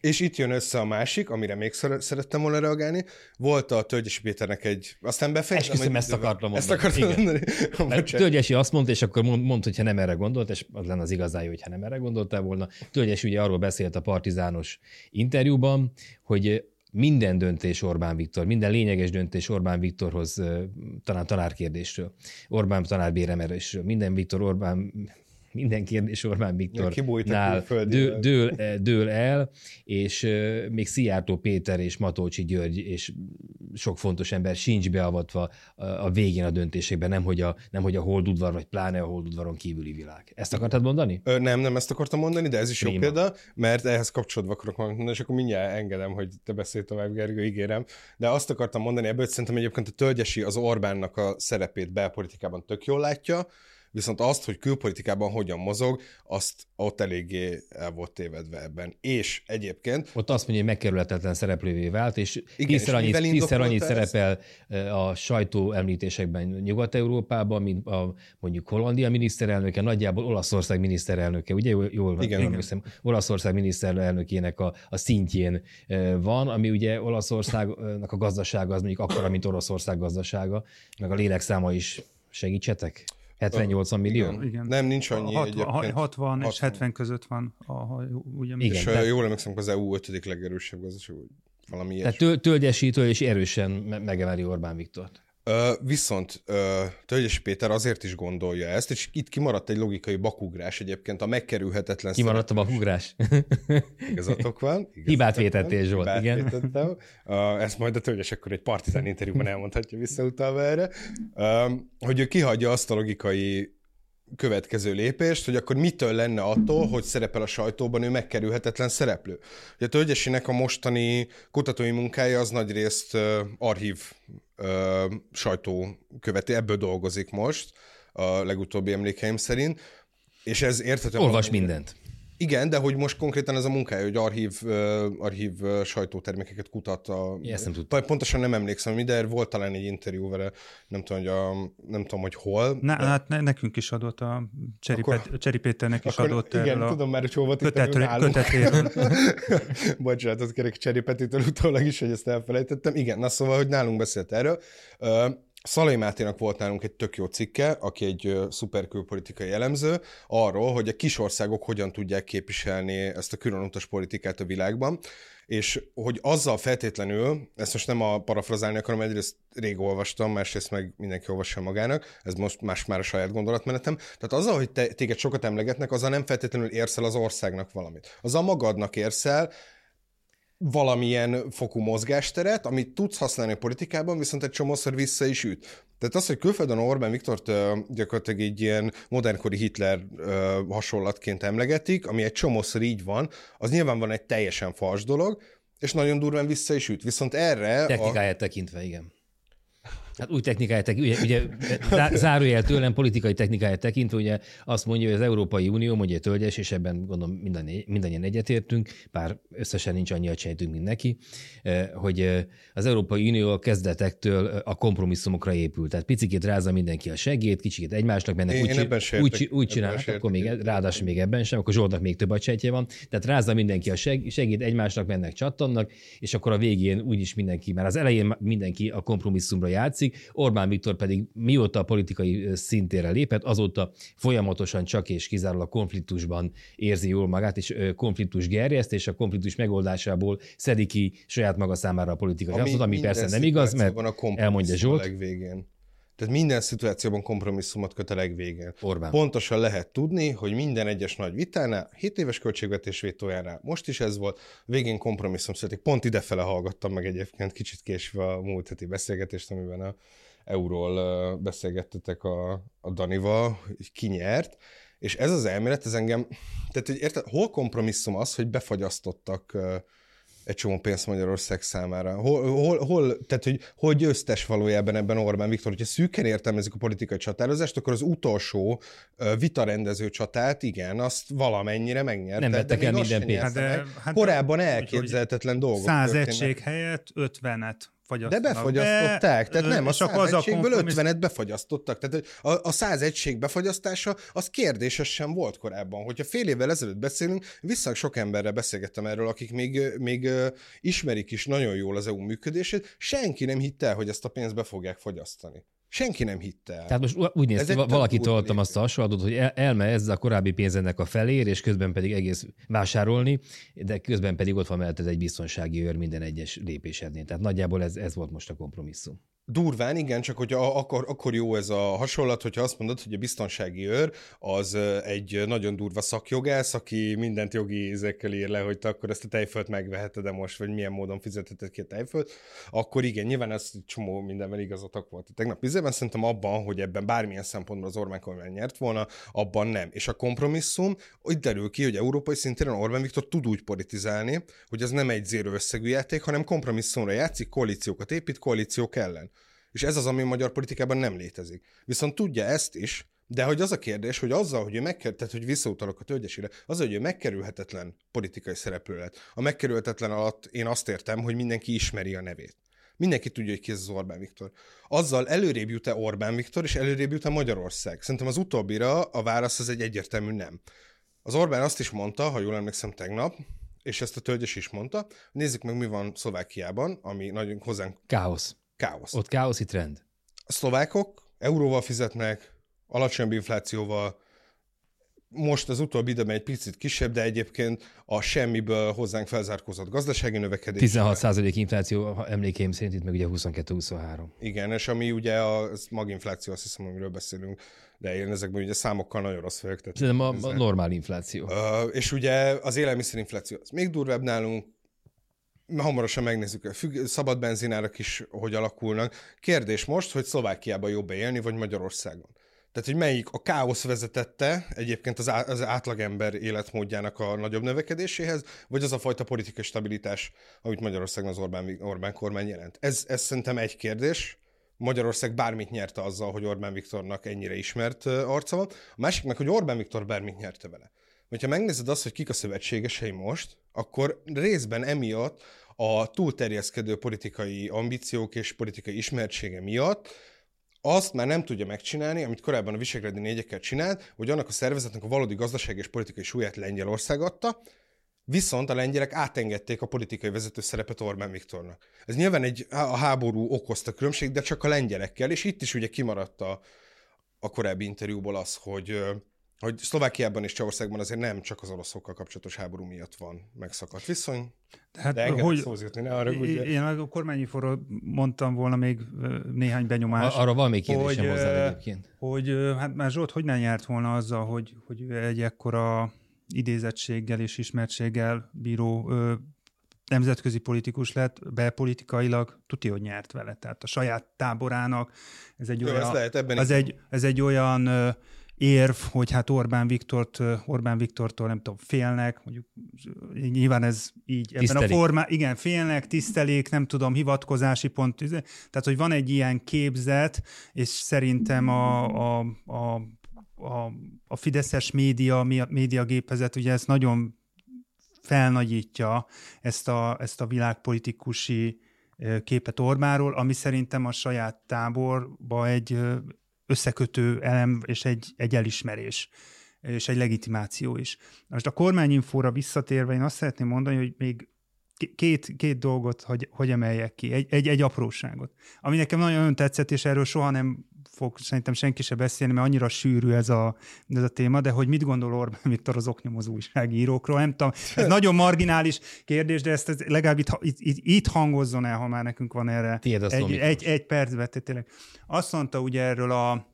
B: és itt jön össze a másik, amire még szerettem volna reagálni. Volt a Tölgyesi Péternek egy... Aztán befejeztem.
C: Esküszöm, ezt akartam mondani.
B: Ezt akartam Igen.
C: mondani. Tölgyesi azt mondta, és akkor mond, mond, hogyha nem erre gondolt, és az lenne az igazán, hogyha nem erre gondoltál volna. Tölgyesi ugye arról beszélt a partizános interjúban, hogy minden döntés Orbán Viktor, minden lényeges döntés Orbán Viktorhoz, talán tanárkérdésről, Orbán tanárbéremelésről, minden Viktor Orbán minden kérdés Orbán Viktornál dől, dől, dől el, és még Szijjártó Péter és Matolcsi György és sok fontos ember sincs beavatva a végén a döntésekben, nem hogy a, nem hogy a holdudvar, vagy pláne a holdudvaron kívüli világ. Ezt akartad mondani?
B: Ö, nem, nem ezt akartam mondani, de ez is Prima. jó példa, mert ehhez kapcsolódva akarok mondani, és akkor mindjárt engedem, hogy te beszélj tovább, Gergő, ígérem. De azt akartam mondani ebből, hogy szerintem egyébként a Tölgyesi az Orbánnak a szerepét belpolitikában tök jól látja, viszont azt, hogy külpolitikában hogyan mozog, azt ott eléggé el volt tévedve ebben. És egyébként...
C: Ott azt mondja, hogy megkerülhetetlen szereplővé vált, és tízszer annyit, tízszer annyit szerepel a sajtó említésekben Nyugat-Európában, mint a mondjuk Hollandia miniszterelnöke, nagyjából Olaszország miniszterelnöke, ugye jól, jól igen, igen. Olaszország miniszterelnökének a, a szintjén van, ami ugye Olaszországnak a gazdasága az mondjuk akkora, mint Oroszország gazdasága, meg a lélekszáma is segítsetek? 70-80 millió?
B: Igen. Nem, nincs annyi 60,
D: egyébként. 60, 60 és 70 között van, a, ha
B: ugye Igen, és de... jól emlékszem, az EU 5. legerősebb gazdaság, valami
C: ilyesmi. Tehát tölgyesítő és erősen megemeli Orbán Viktort.
B: Ö, viszont ö, Péter azért is gondolja ezt, és itt kimaradt egy logikai bakugrás egyébként, a megkerülhetetlen
C: Kimaradt a bakugrás.
B: Igazatok van. (laughs)
C: Igazatok Hibát vétettél, Zsolt, Hibát igen. Vétettem.
B: Ezt majd a Tölgyes akkor egy partizán interjúban elmondhatja visszautalva erre, uh, hogy ő kihagyja azt a logikai következő lépést, hogy akkor mitől lenne attól, hogy szerepel a sajtóban ő megkerülhetetlen szereplő. Ugye a Tölgyesinek a mostani kutatói munkája az nagyrészt uh, archív uh, sajtó követi, ebből dolgozik most, a legutóbbi emlékeim szerint, és ez érthető.
C: Olvas mindent.
B: Igen, de hogy most konkrétan ez a munkája, hogy archív, uh, archív sajtótermékeket kutat. A,
C: ezt nem tudtam.
B: Pontosan nem emlékszem, de volt talán egy interjú vele, nem tudom, hogy, a, nem tudom, hogy hol.
D: Na, de... hát nekünk is adott, a Cseri, akkor, Pet, Cseri Péternek is adott
B: igen,
D: erről
B: tudom már, hogy hol volt
D: kötetről, kötetéről. (laughs)
B: Bocsánatot kérek Cseri Petitől utólag is, hogy ezt elfelejtettem. Igen, na szóval, hogy nálunk beszélt erről. Uh, Szalai Máténak volt nálunk egy tök jó cikke, aki egy szuper külpolitikai elemző, arról, hogy a kisországok hogyan tudják képviselni ezt a különutas politikát a világban, és hogy azzal feltétlenül, ezt most nem a parafrazálni akarom, egyrészt rég olvastam, másrészt meg mindenki olvassa magának, ez most más már a saját gondolatmenetem, tehát azzal, hogy te, téged sokat emlegetnek, azzal nem feltétlenül érsz el az országnak valamit. Azzal magadnak érsz el, valamilyen fokú mozgásteret, amit tudsz használni a politikában, viszont egy csomószor vissza is üt. Tehát az, hogy külföldön Orbán Viktort gyakorlatilag egy ilyen modernkori Hitler hasonlatként emlegetik, ami egy csomószor így van, az nyilván van egy teljesen fals dolog, és nagyon durván vissza is üt. Viszont erre...
C: Technikáját a... tekintve, igen. Hát új technikáját, ugye, ugye zárójel tőlem politikai technikáját tekintve, ugye azt mondja, hogy az Európai Unió, mondja tölgyes, és ebben gondolom minden, mindannyian egyetértünk, bár összesen nincs annyi sejtünk, mint neki, eh, hogy eh, az Európai Unió a kezdetektől a kompromisszumokra épült. Tehát picikét rázza mindenki a segét, kicsikét egymásnak mennek,
B: én,
C: úgy,
B: én úgy,
C: úgy csinálnak, akkor még ráadásul még ebben sem, akkor Zsoltnak még több a sejtje van. Tehát rázza mindenki a seg, segít, egymásnak mennek csattannak, és akkor a végén úgyis mindenki, már az elején mindenki a kompromisszumra játszik, Orbán Viktor pedig mióta a politikai szintére lépett, azóta folyamatosan csak és kizárólag konfliktusban érzi jól magát, és konfliktus gerjeszt, és a konfliktus megoldásából szedi ki saját maga számára a politikai ami, ami persze nem igaz, mert elmondja Zsolt.
B: Legvégén. Tehát minden szituációban kompromisszumot köt a legvégén.
C: Orbán.
B: Pontosan lehet tudni, hogy minden egyes nagy vitánál, 7 éves költségvetés vétójánál, most is ez volt, végén kompromisszum születik. Pont idefele hallgattam meg egyébként kicsit késve a múlt heti beszélgetést, amiben a euról beszélgettetek a, a Danival, hogy ki nyert, és ez az elmélet, ez engem, tehát hogy érted, hol kompromisszum az, hogy befagyasztottak egy csomó pénzt Magyarország számára. Hol, hol, hol, tehát, hogy hogy győztes valójában ebben Orbán Viktor, hogyha szűken értelmezik a politikai csatározást, akkor az utolsó vitarendező csatát, igen, azt valamennyire megnyerte.
C: Nem vettek el minden pénzt.
B: Hát, hát, Korábban elképzelhetetlen dolgok.
D: Száz egység helyett ötvenet
B: befagyasztanak. De befagyasztották, be, tehát nem, a száz az egységből ötvenet befagyasztottak. Tehát a, a száz egység befagyasztása az kérdéses sem volt korábban. Hogyha fél évvel ezelőtt beszélünk, vissza sok emberrel beszélgettem erről, akik még, még ismerik is nagyon jól az EU működését, senki nem hitte el, hogy ezt a pénzt be fogják fogyasztani. Senki nem hitte el.
C: Tehát most úgy néz ki, valakit hallottam azt a hasonlatot, hogy elme ez a korábbi pénzennek a felér, és közben pedig egész vásárolni, de közben pedig ott van mellett egy biztonsági őr minden egyes lépésednél. Tehát nagyjából ez, ez volt most a kompromisszum.
B: Durván, igen, csak hogy akkor, akkor jó ez a hasonlat, hogyha azt mondod, hogy a biztonsági őr az egy nagyon durva szakjogász, aki mindent jogi ízekkel ír le, hogy te akkor ezt a tejfölt megveheted de most, vagy milyen módon fizetheted ki a tejfölt, akkor igen, nyilván ez csomó mindenben igazatok volt. Tegnap izében szerintem abban, hogy ebben bármilyen szempontból az Orbán kormány nyert volna, abban nem. És a kompromisszum, hogy derül ki, hogy európai szinten Orbán Viktor tud úgy politizálni, hogy az nem egy zéró összegű játék, hanem kompromisszumra játszik, koalíciókat épít, koalíciók ellen. És ez az, ami a magyar politikában nem létezik. Viszont tudja ezt is, de hogy az a kérdés, hogy azzal, hogy ő megkerül, tehát hogy visszautalok a tölgyesére, az, hogy ő megkerülhetetlen politikai szereplő lett. A megkerülhetetlen alatt én azt értem, hogy mindenki ismeri a nevét. Mindenki tudja, hogy ki ez az Orbán Viktor. Azzal előrébb jut-e Orbán Viktor, és előrébb jut-e Magyarország? Szerintem az utóbbira a válasz az egy egyértelmű nem. Az Orbán azt is mondta, ha jól emlékszem tegnap, és ezt a tölgyes is mondta, nézzük meg, mi van Szlovákiában, ami nagyon hozzánk...
C: Káosz.
B: Káosz.
C: Ott káoszi trend.
B: A szlovákok euróval fizetnek, alacsonyabb inflációval, most az utóbbi időben egy picit kisebb, de egyébként a semmiből hozzánk felzárkózott gazdasági növekedés.
C: 16% infláció, emlékeim szerint itt meg ugye 22-23.
B: Igen, és ami ugye a maginfláció, azt hiszem, amiről beszélünk, de én ezekben ugye számokkal nagyon rossz vagyok.
C: Tehát nem a, a normál infláció.
B: Uh, és ugye az élelmiszerinfláció az még durvább nálunk, hamarosan megnézzük, a függ, szabad benzinárak is hogy alakulnak. Kérdés most, hogy Szlovákiában jobb élni, vagy Magyarországon. Tehát, hogy melyik a káosz vezetette egyébként az, á, az átlagember életmódjának a nagyobb növekedéséhez, vagy az a fajta politikai stabilitás, amit Magyarországon az Orbán, Orbán kormány jelent. Ez, ez szerintem egy kérdés. Magyarország bármit nyerte azzal, hogy Orbán Viktornak ennyire ismert arca van. A másik meg, hogy Orbán Viktor bármit nyerte vele. Hogyha megnézed azt, hogy kik a szövetségesei most, akkor részben emiatt a túlterjeszkedő politikai ambíciók és politikai ismertsége miatt azt már nem tudja megcsinálni, amit korábban a Visegrádi négyekkel csinált, hogy annak a szervezetnek a valódi gazdaság és politikai súlyát Lengyelország adta, viszont a lengyelek átengedték a politikai vezető szerepet Orbán Viktornak. Ez nyilván egy a háború okozta különbség, de csak a lengyelekkel, és itt is ugye kimaradt a, a korábbi interjúból az, hogy hogy Szlovákiában és Csehországban azért nem csak az oroszokkal kapcsolatos háború miatt van megszakadt viszony. Hát, de hogy, szózítni, ne arra
D: ugye. Én a kormányinforról mondtam volna még néhány benyomást.
C: Arra van még kérdésem hogy, hozzá egyébként.
D: Hogy hát már Zsolt hogy nem járt volna azzal, hogy, hogy egy ekkora idézettséggel és ismertséggel bíró ö, nemzetközi politikus lett, belpolitikailag tuti, hogy nyert vele. Tehát a saját táborának ez egy Jó, olyan, ez, lehet, ebben ez, egy, ez egy olyan érv, hogy hát Orbán Viktort, Orbán Viktortól nem tudom, félnek, mondjuk nyilván ez így ebben a formában, igen, félnek, tisztelik, nem tudom, hivatkozási pont, tehát hogy van egy ilyen képzet, és szerintem a, a, a, a, a Fideszes média, média gépezet, ugye ez nagyon felnagyítja ezt a, ezt a világpolitikusi képet Orbáról, ami szerintem a saját táborba egy összekötő elem és egy, egy elismerés és egy legitimáció is. Most a kormányinfóra visszatérve én azt szeretném mondani, hogy még két, két dolgot, hogy, hogy emeljek ki, egy, egy, egy apróságot, ami nekem nagyon tetszett, és erről soha nem fog szerintem senki se beszélni, mert annyira sűrű ez a, ez a téma, de hogy mit gondol Orbán Viktor az oknyomozó újságírókról, nem tudom, ez (laughs) nagyon marginális kérdés, de ezt, ezt legalább itt, itt, itt, itt hangozzon el, ha már nekünk van erre
C: Tiéd
D: egy, egy, egy percben, tényleg. Azt mondta ugye erről a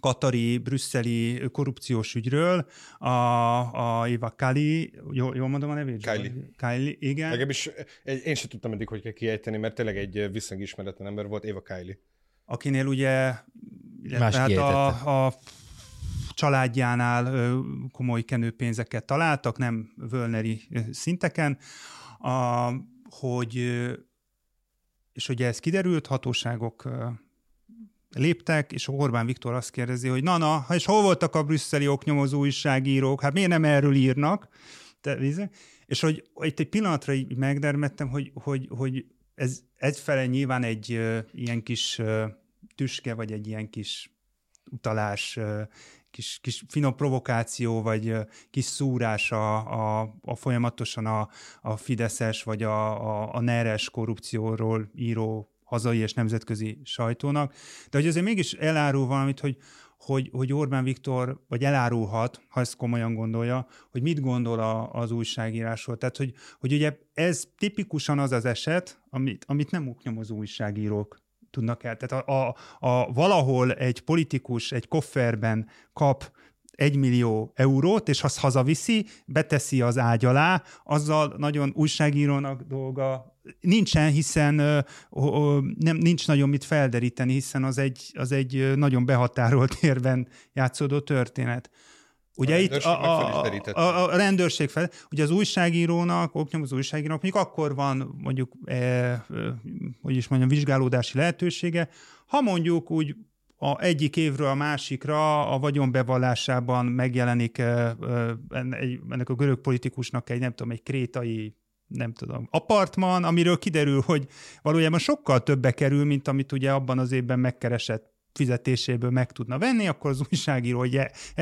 D: katari, brüsszeli korrupciós ügyről, a, a Eva Kali, jól, jól mondom a nevét?
B: Kylie.
D: Kylie, igen.
B: Legalábbis én sem tudtam eddig, hogy kell kiejteni, mert tényleg egy viszonylag ismeretlen ember volt, Eva Kylie
D: akinél ugye hát a, a családjánál komoly kenőpénzeket találtak, nem völneri szinteken, a, hogy és ugye ez kiderült, hatóságok léptek, és Orbán Viktor azt kérdezi, hogy na, na, és hol voltak a brüsszeli oknyomozó újságírók, hát miért nem erről írnak? Te, és hogy itt egy pillanatra így megdermettem, hogy, hogy, hogy ez egyfele nyilván egy ilyen kis tüske, vagy egy ilyen kis utalás, kis, kis finom provokáció, vagy kis szúrás a, a, a folyamatosan a, a Fideszes, vagy a, a, a neres korrupcióról író hazai és nemzetközi sajtónak, de hogy azért mégis elárul valamit, hogy, hogy, hogy Orbán Viktor, vagy elárulhat, ha ezt komolyan gondolja, hogy mit gondol a, az újságírásról. Tehát, hogy, hogy ugye ez tipikusan az az eset, amit, amit nem oknyomozó újságírók tudnak el. Tehát a, a, a, valahol egy politikus egy kofferben kap egy millió eurót, és azt hazaviszi, beteszi az ágy alá, azzal nagyon újságírónak dolga nincsen, hiszen ö, ö, nem, nincs nagyon mit felderíteni, hiszen az egy, az egy nagyon behatárolt (laughs) érben játszódó történet. Ugye a itt a, a, a, a rendőrség fel, ugye az újságírónak, az újságírónak mondjuk akkor van mondjuk, e, e, hogy is mondjam, vizsgálódási lehetősége, ha mondjuk úgy a egyik évről a másikra a vagyonbevallásában megjelenik e, e, ennek a görög politikusnak egy, nem tudom, egy krétai nem tudom, apartman, amiről kiderül, hogy valójában sokkal többe kerül, mint amit ugye abban az évben megkeresett fizetéséből meg tudna venni, akkor az (laughs) újságíró hogy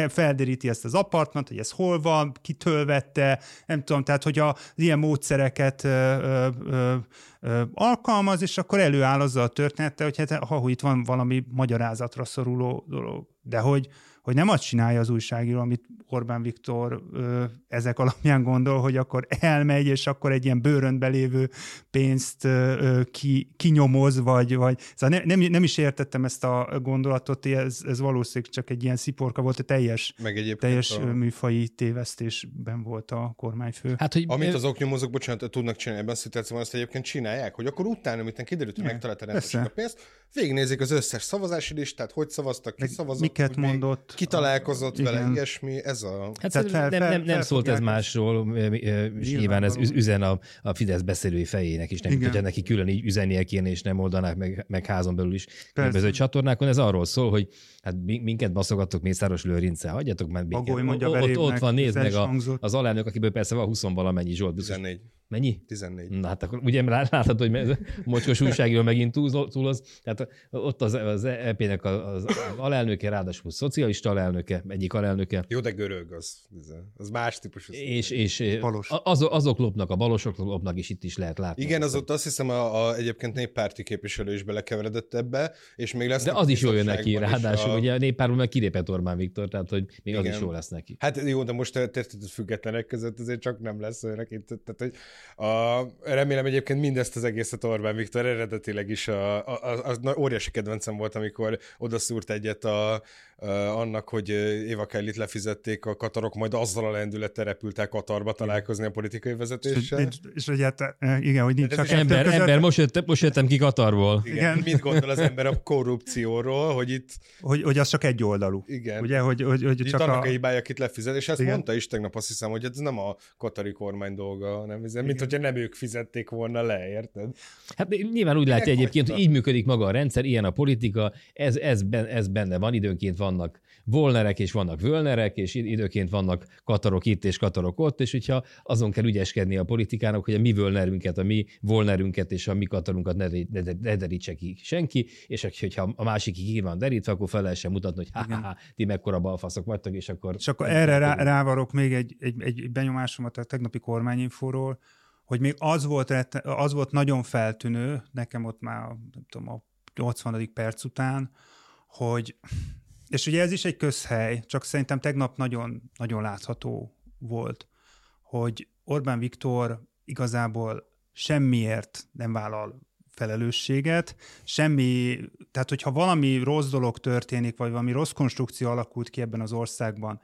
D: felderíti ezt az apartmant, hogy ez hol van, kitől vette, nem tudom, tehát hogy az ilyen módszereket ö, ö, alkalmaz, és akkor előáll azzal a története, hogy hát ha itt van valami magyarázatra szoruló dolog, de hogy, hogy nem azt csinálja az újságíró, amit Orbán Viktor ö, ezek alapján gondol, hogy akkor elmegy, és akkor egy ilyen bőröntbe lévő pénzt ö, ki, kinyomoz, vagy, vagy szóval ne, nem, nem is értettem ezt a gondolatot, ez, ez valószínűleg csak egy ilyen sziporka volt, a teljes, Meg teljes a... műfai tévesztésben volt a kormányfő.
B: Hát, hogy... Amit az oknyomozók, bocsánat, tudnak csinálni ebben a szituációban, azt egyébként csinálják, hogy akkor utána, amit kiderült, hogy megtalálta a pénzt, végignézik az összes szavazási listát, hogy szavaztak, ki szavazott,
D: miket mondott,
B: ki találkozott vele, ilyesmi, ez a...
C: Hát fel, fel, nem, nem, nem szólt ez másról, és nyilván ez üzen a, a Fidesz beszélői fejének is, nem Igen. hogyha neki külön így üzenie kéne, és nem oldanák meg, meg házon belül is különböző csatornákon. Ez arról szól, hogy hát minket baszogattok Mészáros Lőrince, hagyjatok már
D: minket. Mondja
C: ott, ott van, nézd meg a, az alelnök, akiből persze van 20 valamennyi Zsolt.
B: Biztos. 14.
C: Mennyi?
B: 14.
C: Na hát akkor ugye láthatod, hogy mocskos újságról megint túloz. Tehát ott az, az EP-nek az, az alelnöke, ráadásul szocialista alelnöke, egyik alelnöke.
B: Jó, de görög, az, az más típusú.
C: És, és Balos. Az, azok lopnak, a balosok lopnak, és itt is lehet látni.
B: Igen, az ott azt hiszem a, a egyébként néppárti képviselő is belekeveredett ebbe, és még lesz.
C: De az is jól jön neki, ráadásul a... ugye a néppárból meg kilépett Orbán Viktor, tehát hogy még Igen. az is jó lesz neki.
B: Hát jó, de most a függetlenek között azért csak nem lesz olyan, tehát hogy a, remélem egyébként mindezt az egészet Orbán Viktor eredetileg is a, a, a, a, óriási kedvencem volt, amikor odaszúrt egyet a, annak, hogy Éva Kellit lefizették a katarok, majd azzal a lendülettel repültek Katarba találkozni a politikai vezetéssel. És,
D: és hogy hát, igen, hogy nincs
C: csak ember, között... ember most, jöttem, most jöttem ki Katarból.
B: Igen, igen. Mit gondol az ember a korrupcióról, hogy itt...
D: Hogy, hogy az csak egy oldalú.
B: Igen.
D: Ugye, hogy, hogy, hogy
B: itt
D: csak
B: annak a... a hibája, akit lefizet, és ezt igen. mondta is tegnap, azt hiszem, hogy ez nem a katari kormány dolga, hanem ez, mint hogyha nem ők fizették volna le, érted?
C: Hát nyilván úgy látja egyébként, hogy így működik maga a rendszer, ilyen a politika, ez, ez, ez benne van, időnként vannak volnerek és vannak völnerek, és időként vannak katarok itt és katarok ott, és hogyha azon kell ügyeskedni a politikának, hogy a mi völnerünket, a mi volnerünket és a mi katarunkat ne, ne, ne derítse ki senki, és hogyha a másik ki van derítve, akkor fel lehessen mutatni, hogy ha, ha, ti mekkora balfaszok vagytok, és akkor...
D: És akkor erre rá, rávarok még egy, egy, egy benyomásomat a tegnapi kormányinfóról, hogy még az volt, az volt nagyon feltűnő, nekem ott már nem tudom, a 80. perc után, hogy és ugye ez is egy közhely, csak szerintem tegnap nagyon, nagyon látható volt, hogy Orbán Viktor igazából semmiért nem vállal felelősséget, semmi, tehát hogyha valami rossz dolog történik, vagy valami rossz konstrukció alakult ki ebben az országban,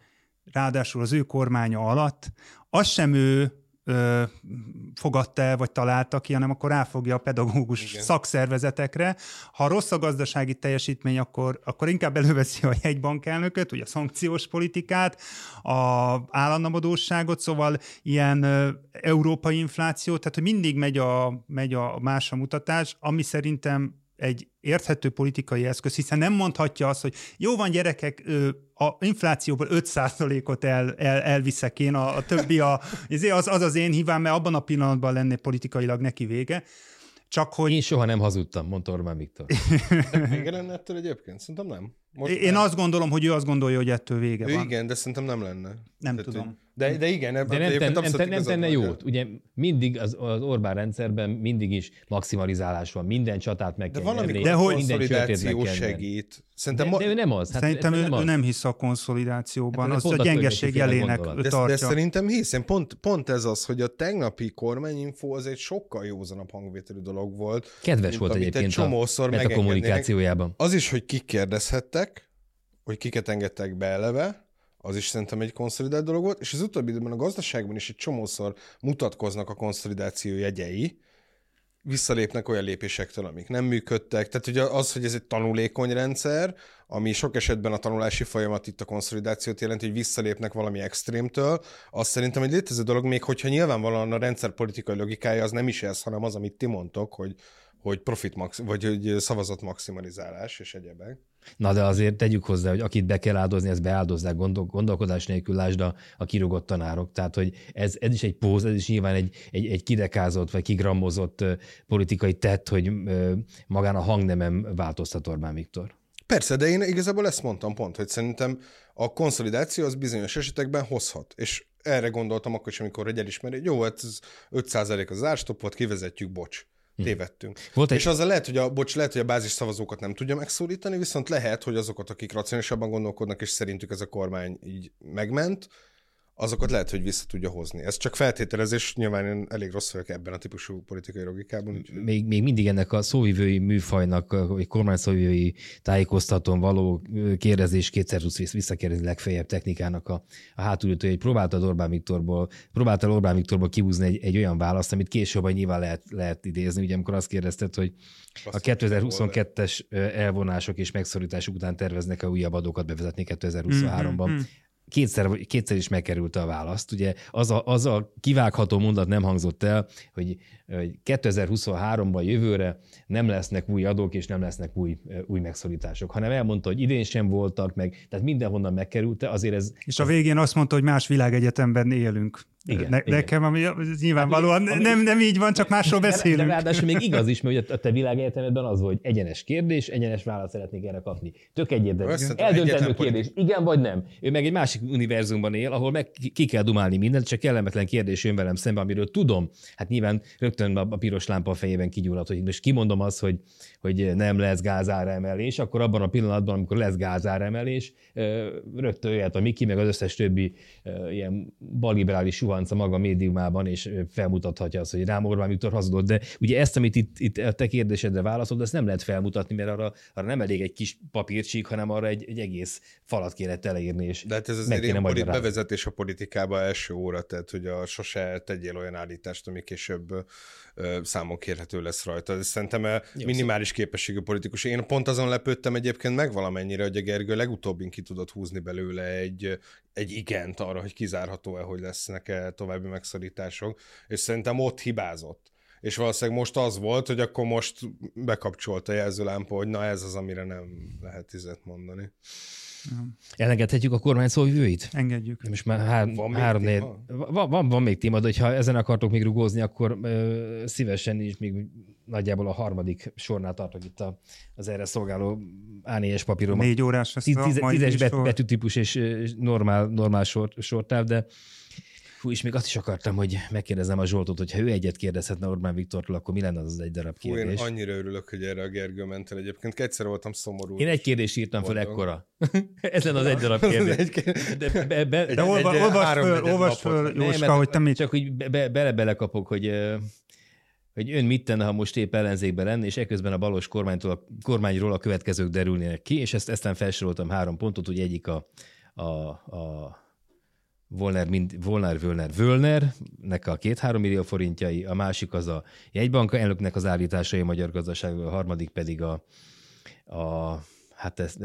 D: ráadásul az ő kormánya alatt, az sem ő ö, fogadta el, vagy találta ki, hanem akkor ráfogja a pedagógus Igen. szakszervezetekre. Ha rossz a gazdasági teljesítmény, akkor, akkor inkább előveszi a jegybankelnököt, ugye a szankciós politikát, a állandóságot, szóval ilyen ö, európai infláció, tehát hogy mindig megy a, megy a más a mutatás, ami szerintem egy érthető politikai eszköz, hiszen nem mondhatja azt, hogy jó van gyerekek, a inflációból 5%-ot el, el, elviszek én, a, a többi a, (laughs) az, az az én hívám, mert abban a pillanatban lenne politikailag neki vége. Csak hogy...
C: Én soha nem hazudtam, mondta Orbán Viktor. (laughs)
B: Vége lenne ettől egyébként? Szerintem nem.
D: Most Én nem. azt gondolom, hogy ő azt gondolja, hogy ettől vége
B: ő
D: van.
B: Igen, de szerintem nem lenne.
D: Nem Tehát, tudom.
B: De, de igen,
C: de nem, ten, nem, ten, nem tenne jót. Ugye mindig az, az Orbán rendszerben mindig is maximalizálás van. Minden csatát meg
B: de
C: kell
B: nyerni, de hogy konszolidáció segít.
C: Szerintem de, de ő nem az.
D: Hát szerintem ő, nem, ő nem hisz a konszolidációban. Hát, az a gyengeség jelének
B: de, tartja. De szerintem hisz. Én pont, pont ez az, hogy a tegnapi kormányinfo az egy sokkal józanabb hangvételű dolog volt.
C: Kedves volt egyébként egy csomószor a kommunikációjában.
B: Az is, hogy kikérdezhettek, hogy kiket engedtek be eleve, az is szerintem egy konszolidált dolog volt, és az utóbbi időben a gazdaságban is egy csomószor mutatkoznak a konszolidáció jegyei, visszalépnek olyan lépésektől, amik nem működtek. Tehát ugye az, hogy ez egy tanulékony rendszer, ami sok esetben a tanulási folyamat itt a konszolidációt jelenti, hogy visszalépnek valami extrémtől, az szerintem egy létező dolog, még hogyha nyilvánvalóan a rendszer politikai logikája az nem is ez, hanem az, amit ti mondtok, hogy, hogy profit max, vagy hogy szavazat maximalizálás és egyebek.
C: Na de azért tegyük hozzá, hogy akit be kell áldozni, ezt beáldozzák gondol, gondolkodás nélkül, lásd a, a kirúgott tanárok. Tehát, hogy ez, ez is egy póz, ez is nyilván egy, egy, egy kidekázott vagy kigrammozott politikai tett, hogy magán a hangnemem változtat Orbán Viktor.
B: Persze, de én igazából ezt mondtam pont, hogy szerintem a konszolidáció az bizonyos esetekben hozhat. És erre gondoltam akkor is, amikor egy elismeri, hogy jó, hát ez 5% az árstop kivezetjük, bocs. Hm. tévedtünk. Volt egy... És azzal lehet, hogy a, bocs, lehet, hogy a bázis szavazókat nem tudja megszólítani, viszont lehet, hogy azokat, akik racionálisabban gondolkodnak, és szerintük ez a kormány így megment, azokat lehet, hogy vissza tudja hozni. Ez csak feltételezés, nyilván én elég rossz vagyok ebben a típusú politikai logikában.
C: Még, még mindig ennek a szóvivői műfajnak, vagy kormányszóvivői tájékoztatón való kérdezés kétszer tudsz visszakérdezni legfeljebb technikának a, a hátulütő, hogy próbálta Orbán Viktorból, próbálta Orbán Viktorból kihúzni egy, egy olyan választ, amit később nyilván lehet, lehet idézni. Ugye amikor azt kérdezted, hogy a 2022-es elvonások és megszorítások után terveznek-e újabb adókat bevezetni 2023-ban. Mm-hmm kétszer, kétszer is megkerült a választ. Ugye az a, az a kivágható mondat nem hangzott el, hogy, hogy 2023-ban jövőre nem lesznek új adók, és nem lesznek új, új megszorítások, hanem elmondta, hogy idén sem voltak meg, tehát mindenhonnan megkerült, azért ez...
D: És a végén azt mondta, hogy más világegyetemben élünk. Igen, ne, igen. Nekem, ami nyilvánvalóan ami, nem, nem így van, csak másról beszélünk. De,
C: de ráadásul még igaz is, mert a te világegyetemedben az volt, hogy egyenes kérdés, egyenes választ szeretnék erre kapni. Tök egyértelmű. Eldöntendő kérdés, igen vagy nem. Ő meg egy másik univerzumban él, ahol meg ki kell dumálni mindent, csak kellemetlen kérdés jön velem szembe, amiről tudom. Hát nyilván rögtön a piros lámpa a fejében kigyulladt, hogy most kimondom azt, hogy, hogy nem lesz gázáremelés, akkor abban a pillanatban, amikor lesz gázáremelés, rögtön jöhet a Miki, meg az összes többi ilyen baliberális suhanca maga médiumában, és felmutathatja azt, hogy rám Orbán Viktor hazudott. De ugye ezt, amit itt, itt a te kérdésedre válaszol, ezt nem lehet felmutatni, mert arra, arra nem elég egy kis papírcsík, hanem arra egy, egy egész falat kéne teleírni, és
B: De hát ez az ilyen bevezetés a politikába első óra, tehát hogy a sose tegyél olyan állítást, ami később számon kérhető lesz rajta. Ez szerintem Jó, minimális képességű politikus. Én pont azon lepődtem egyébként meg valamennyire, hogy a Gergő legutóbbin ki tudott húzni belőle egy, egy igent arra, hogy kizárható-e, hogy lesznek-e további megszorítások, és szerintem ott hibázott és valószínűleg most az volt, hogy akkor most bekapcsolta a jelzőlámpa, hogy na ez az, amire nem lehet tizet mondani.
C: Elengedhetjük a kormány szóvivőit?
D: Engedjük.
C: Most már hár, van három, négy, van, van, van még téma, de ha ezen akartok még rugózni, akkor ö, szívesen is még nagyjából a harmadik sornál tartok itt a, az erre szolgáló A4-es papírom.
D: Négy órás
C: lesz Tíz, Tízes bet, betűtípus és normál, normál sor, sortáv, de Fú, és még azt is akartam, hogy megkérdezem a Zsoltot, hogy ha ő egyet kérdezhetne Orbán Viktortól, akkor mi lenne az, az egy darab kérdés?
B: Fú, én annyira örülök, hogy erre a Gergő ment el egyébként. Egyszer voltam szomorú.
C: Én egy kérdést írtam fel ekkora. (laughs) Ez lenne az egy darab (laughs) kérdés.
D: De, be, be, de olvasd föl, olvasd föl, Jóska, hogy te mit...
C: Csak hogy bele-bele kapok, hogy hogy ön mit tenne, ha most épp ellenzékben lenne, és ekközben a balos kormánytól, a kormányról a következők derülnének ki, és ezt eztán felsoroltam három pontot, hogy egyik a, a, a Volner, mind, Volner, Völner, Völner, nek a két-három millió forintjai, a másik az a jegybanka elnöknek az állításai a magyar gazdaságról, a harmadik pedig a, a hát ezt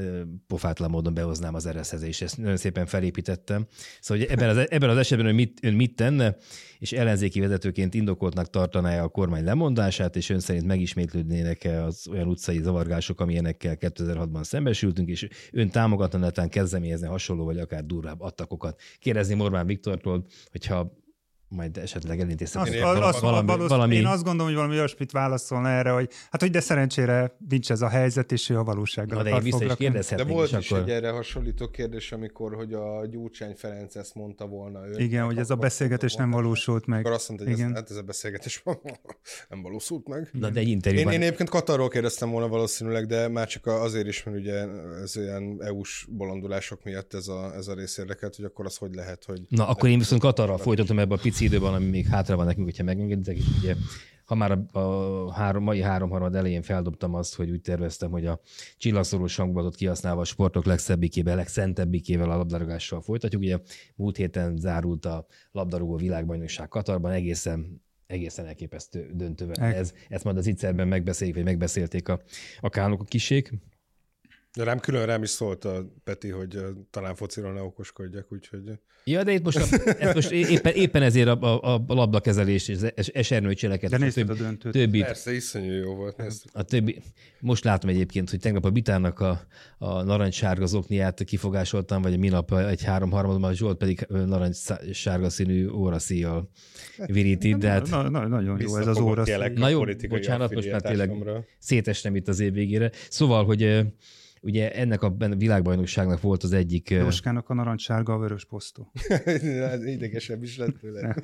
C: pofátlan módon behoznám az ereszhez, és ezt nagyon szépen felépítettem. Szóval hogy ebben, az, ebben az esetben ön mit, ön mit tenne, és ellenzéki vezetőként indokoltnak tartaná a kormány lemondását, és ön szerint megismétlődnének-e az olyan utcai zavargások, amilyenekkel 2006-ban szembesültünk, és ön támogatna netán kezdeményezni hasonló, vagy akár durvább attakokat. Kérdezni Orbán Viktortól, hogyha majd esetleg elintézhetem.
D: Azt, valami, azt, valami, valami... Én azt gondolom, hogy valami olyasmit válaszolna erre, hogy hát hogy de szerencsére nincs ez a helyzet, és ő a valósággal
C: de vissza is
B: De volt is, is akkor... egy erre hasonlító kérdés, amikor hogy a Gyurcsány Ferenc ezt mondta volna. Ő,
D: Igen, hogy ez a beszélgetés nem valósult meg.
B: Akkor azt mondta, hogy Igen. Ez, hát ez a beszélgetés (laughs) nem valósult meg.
C: Na, de egy interjúban...
B: Én, én egyébként Katarról kérdeztem volna valószínűleg, de már csak azért is, mert ugye ez ilyen EU-s bolondulások miatt ez a, ez a rész érdekelt, hogy akkor az hogy lehet, hogy...
C: Na, akkor én viszont Katarral folytatom ebbe a pici idő ami még hátra van nekünk, hogyha megengeditek, és ugye ha már a, a három, mai háromharmad elején feldobtam azt, hogy úgy terveztem, hogy a csillagszorú hangulatot kihasználva a sportok legszebbikével, legszentebbikével a labdarúgással folytatjuk. Ugye múlt héten zárult a labdarúgó világbajnokság Katarban, egészen egészen elképesztő döntővel. Ez, ezt majd az ittszerben megbeszéljük, vagy megbeszélték a, a kánok a kisék.
B: De rám külön rám is szólt a Peti, hogy talán fociról ne okoskodjak, úgyhogy...
C: Ja, de itt most, a, ezt most éppen, éppen ezért a, a, a labdakezelés és esernyő cseleket.
D: De nézted a döntőt.
B: Többi, Persze, iszonyú jó volt. Nézd.
C: A többi, most látom egyébként, hogy tegnap a Bitának a, a narancssárga zokniát kifogásoltam, vagy a minap egy három harmadban, Zsolt pedig narancssárga színű óraszíjjal viríti. De hát,
D: na, na, nagyon jó ez az óraszíj.
C: Na jó, bocsánat, most már tényleg szétestem itt az év végére. Szóval, hogy Ugye ennek a világbajnokságnak volt az egyik...
D: Jóskának a narancssárga a vörös posztó.
B: Idegesebb is lett tőle.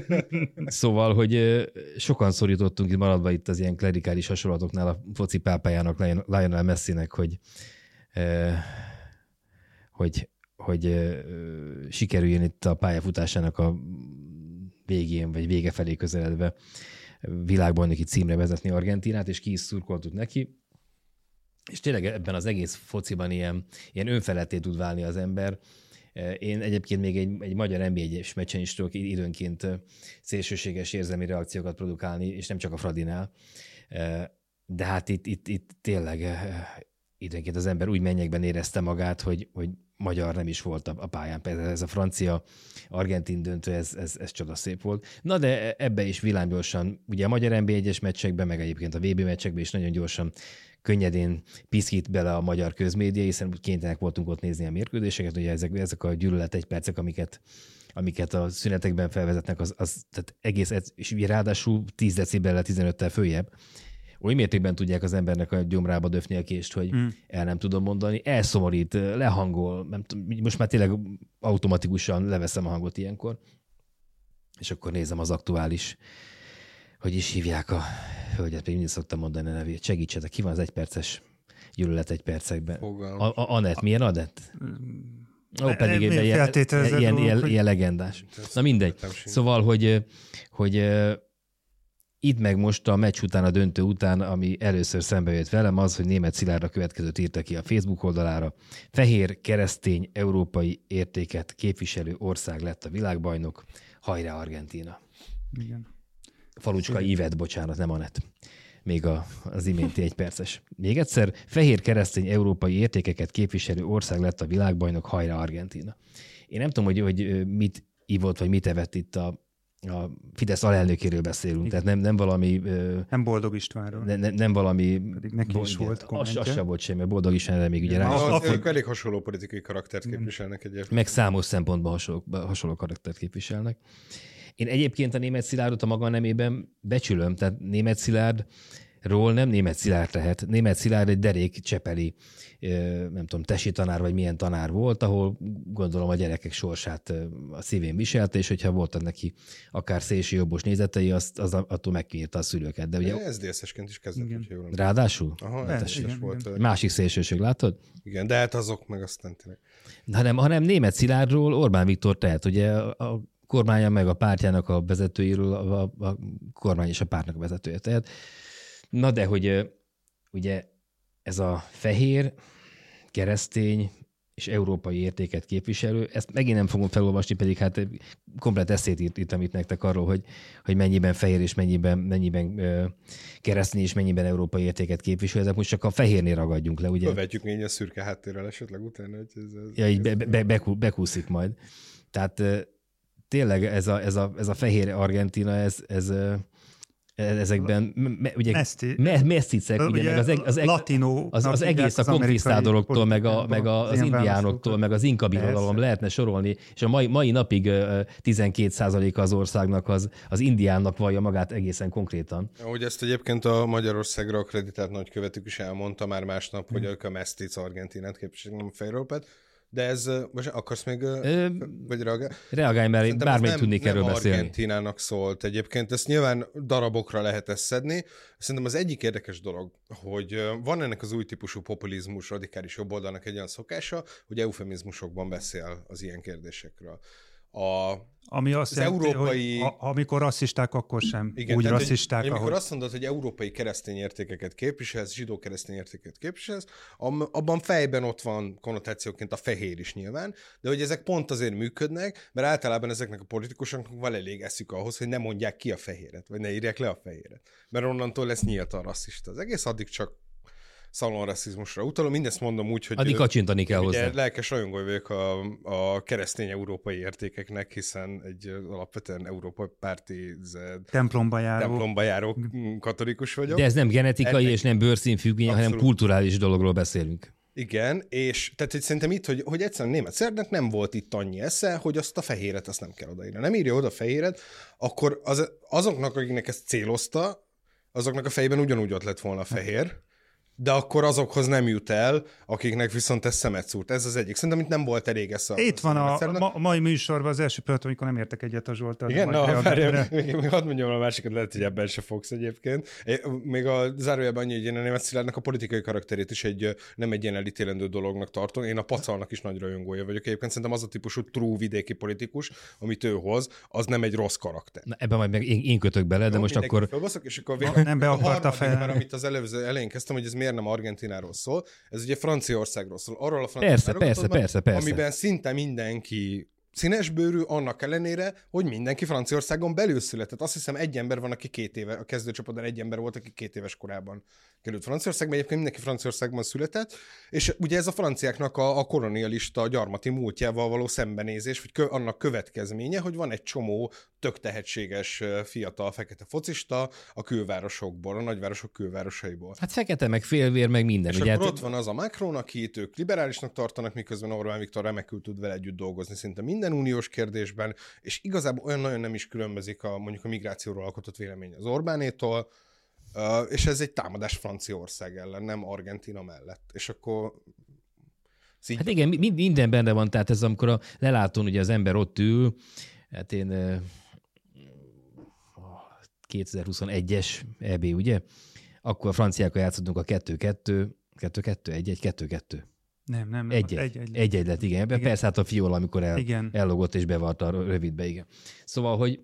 B: (laughs)
C: szóval, hogy sokan szorítottunk itt maradva itt az ilyen klerikális hasonlatoknál a foci pápájának, Lionel Messinek, hogy hogy hogy sikerüljön itt a pályafutásának a végén, vagy vége felé közeledve világbajnoki címre vezetni Argentinát, és ki is szurkoltuk neki. És tényleg ebben az egész fociban ilyen, ilyen önfeletté tud válni az ember. Én egyébként még egy, egy magyar nba es meccsen is tudok időnként szélsőséges érzelmi reakciókat produkálni, és nem csak a Fradinál. De hát itt, itt, itt tényleg időnként az ember úgy mennyekben érezte magát, hogy, hogy magyar nem is volt a pályán. Például ez a francia-argentin döntő, ez, ez, ez szép volt. Na de ebbe is villámgyorsan, ugye a magyar NB1-es meccsekben, meg egyébként a VB meccsekben is nagyon gyorsan könnyedén piszkít bele a magyar közmédia, hiszen kénytelenek voltunk ott nézni a mérkőzéseket, ugye ezek, ezek a gyűlölet egy percek, amiket, amiket a szünetekben felvezetnek, az, az tehát egész, és ráadásul 10 decibellel, 15-tel följebb, oly mértékben tudják az embernek a gyomrába döfni a kést, hogy mm. el nem tudom mondani, elszomorít, lehangol, nem tudom, most már tényleg automatikusan leveszem a hangot ilyenkor, és akkor nézem az aktuális, hogy is hívják a hölgyet, még mindig szoktam mondani a nevét, segítsetek, ki van az egyperces gyűlölet egy percekben? A, a, Anett, milyen Anett? Ó, pedig ilyen, ilyen, ilyen, ilyen, ilyen legendás. Na mindegy. Szóval, hogy, hogy itt meg most a meccs után, a döntő után, ami először szembe jött velem, az, hogy német Szilárd a következőt írta ki a Facebook oldalára. Fehér, keresztény, európai értéket képviselő ország lett a világbajnok. Hajrá Argentína. Igen. Falucska. Ivet, bocsánat, nem Anett. Még a, az iménti egy perces. Még egyszer, fehér keresztény európai értékeket képviselő ország lett a világbajnok, hajrá Argentína. Én nem tudom, hogy, hogy mit ivott, vagy mit evett itt a a Fidesz alelnökéről beszélünk, Igen. tehát nem, nem valami...
D: Nem Boldog Istvánról.
C: Ne, ne, nem valami...
D: Pedig neki is volt
C: kommentje. Az, az sem volt semmi, Boldog Istvánra még ugye rá...
B: A, a, elég hasonló politikai karaktert képviselnek egyébként.
C: Meg számos szempontban hasonló, hasonló karaktert képviselnek. Én egyébként a német Szilárdot a maga nemében becsülöm, tehát német Szilárd ról nem német Szilárd lehet. Német Szilárd egy derék csepeli, nem tudom, tesi tanár, vagy milyen tanár volt, ahol gondolom a gyerekek sorsát a szívén viselte, és hogyha voltak neki akár szélső jobbos nézetei, azt, az attól megkérte a szülőket. De ugye...
B: SZDSZ-esként is kezdett, igen.
C: jól Ráadásul?
B: Aha, hát, igen, volt. Igen.
C: Másik szélsőség, látod?
B: Igen, de hát azok meg aztán tényleg.
C: Hanem, hanem német Szilárdról Orbán Viktor tehet, ugye a kormánya meg a pártjának a vezetőiről, a, a kormány és a pártnak a vezetője. Tehát Na de, hogy ugye ez a fehér, keresztény és európai értéket képviselő, ezt megint nem fogom felolvasni, pedig hát komplet eszét írt, írtam itt nektek arról, hogy, hogy mennyiben fehér és mennyiben, mennyiben ö, keresztény és mennyiben európai értéket képvisel. Ezek most csak a fehérnél ragadjunk le, ugye?
B: Követjük még a szürke háttérrel esetleg utána, hogy ez... ez
C: ja, így be, be, be, bekúszik majd. Tehát tényleg ez a, ez a, ez a fehér Argentina, ez, ez ezekben, me, ugye Meszti, me, meszticek, ugye, ugye, meg az, az,
D: latino,
C: az, az egész a konkvisztádoroktól, meg, a, meg a, az indiánoktól, meg az inka birodalom lehetne sorolni, és a mai, mai napig 12% az országnak az, az indiánnak vallja magát egészen konkrétan.
B: Ahogy ezt egyébként a Magyarországra akreditált nagykövetük is elmondta már másnap, hmm. hogy ők a mesztic Argentinát képviselik, nem a fejrópát, de ez, most akarsz még, Ö, vagy reagálni?
C: Reagálj, mert én bármit tudnék erről nem beszélni.
B: Argentinának szólt egyébként, ezt nyilván darabokra lehet ezt szedni. Szerintem az egyik érdekes dolog, hogy van ennek az új típusú populizmus, radikális jobboldalnak egy olyan szokása, hogy eufemizmusokban beszél az ilyen kérdésekről. A,
D: ami azt az jelenti, európai... hogy a, amikor rasszisták, akkor sem Igen, úgy tehát, rasszisták, hogy,
B: ahogy... Amikor azt mondod, hogy európai keresztény értékeket képviselsz, zsidó keresztény értéket képviselsz, abban fejben ott van konnotációként a fehér is nyilván, de hogy ezek pont azért működnek, mert általában ezeknek a politikusoknak van elég eszük ahhoz, hogy ne mondják ki a fehéret, vagy ne írják le a fehéret. Mert onnantól lesz nyíltan rasszista. Az egész addig csak szalonrasszizmusra utalom. Mindezt mondom úgy, hogy...
C: Addig kacsintani kell hozzá.
B: Lelkes rajongó vagyok a, a keresztény európai értékeknek, hiszen egy alapvetően európai párti
D: templomba járó,
B: templomba járó katolikus vagyok.
C: De ez nem genetikai Ennek... és nem bőrszín függvény, hanem kulturális dologról beszélünk.
B: Igen, és tehát hogy szerintem itt, hogy, hogy egyszerűen német szerdnek nem volt itt annyi esze, hogy azt a fehéret azt nem kell odaírni. Nem írja oda a fehéret, akkor az, azoknak, akiknek ezt célozta, azoknak a fejében ugyanúgy ott lett volna a fehér, de akkor azokhoz nem jut el, akiknek viszont ez szemet szúrt. Ez az egyik. Szerintem itt nem volt elég ez
D: a... Itt van a, a, ma, mai műsorban az első pillanat, amikor nem értek egyet a Zsoltal.
B: Igen, na, várjál, még, még hadd mondjam a másikat, lehet, hogy ebben se fogsz egyébként. Még a zárójelben annyi, hogy én a német Szilárdnak a politikai karakterét is egy, nem egy ilyen elítélendő dolognak tartom. Én a pacalnak is nagy rajongója vagyok. Egyébként szerintem az a típusú true vidéki politikus, amit ő hoz, az nem egy rossz karakter.
C: Na, ebben majd meg én, én kötök bele, de Jó, most akkor...
B: Fölbaszok, és akkor végül, nem be akarta fel. Mert amit az előző elején kezdtem, hogy ez miért nem Argentináról szól, ez ugye Franciaországról szól. Arról a
C: persze, persze, persze, persze.
B: Amiben szinte mindenki színesbőrű, annak ellenére, hogy mindenki Franciaországon belül született. Azt hiszem egy ember van, aki két éve, a kezdőcsapatban egy ember volt, aki két éves korában került Franciaországba, egyébként mindenki Franciaországban született, és ugye ez a franciáknak a, a kolonialista gyarmati múltjával való szembenézés, vagy kö, annak következménye, hogy van egy csomó tök tehetséges fiatal fekete focista a külvárosokból, a nagyvárosok külvárosaiból.
C: Hát fekete, meg félvér, meg minden.
B: És ugye akkor hát... ott van az a Macron, akit ők liberálisnak tartanak, miközben Orbán Viktor remekül tud vele együtt dolgozni szinte minden uniós kérdésben, és igazából olyan nagyon nem is különbözik a mondjuk a migrációról alkotott vélemény az Orbánétól, Uh, és ez egy támadás Franciaország ellen, nem Argentina mellett. És akkor
C: Szígy... Hát igen, minden benne van, tehát ez amikor a lelátón ugye az ember ott ül, hát én 2021-es EB, ugye? Akkor a franciákkal játszottunk a 2-2, 2-2, 1-1, 2-2.
D: Nem, nem, nem.
C: Egy, egy, egy, egy, egy lett, igen. igen. Persze hát a fiola, amikor el, igen. ellogott és bevarta a rövidbe, igen. Szóval, hogy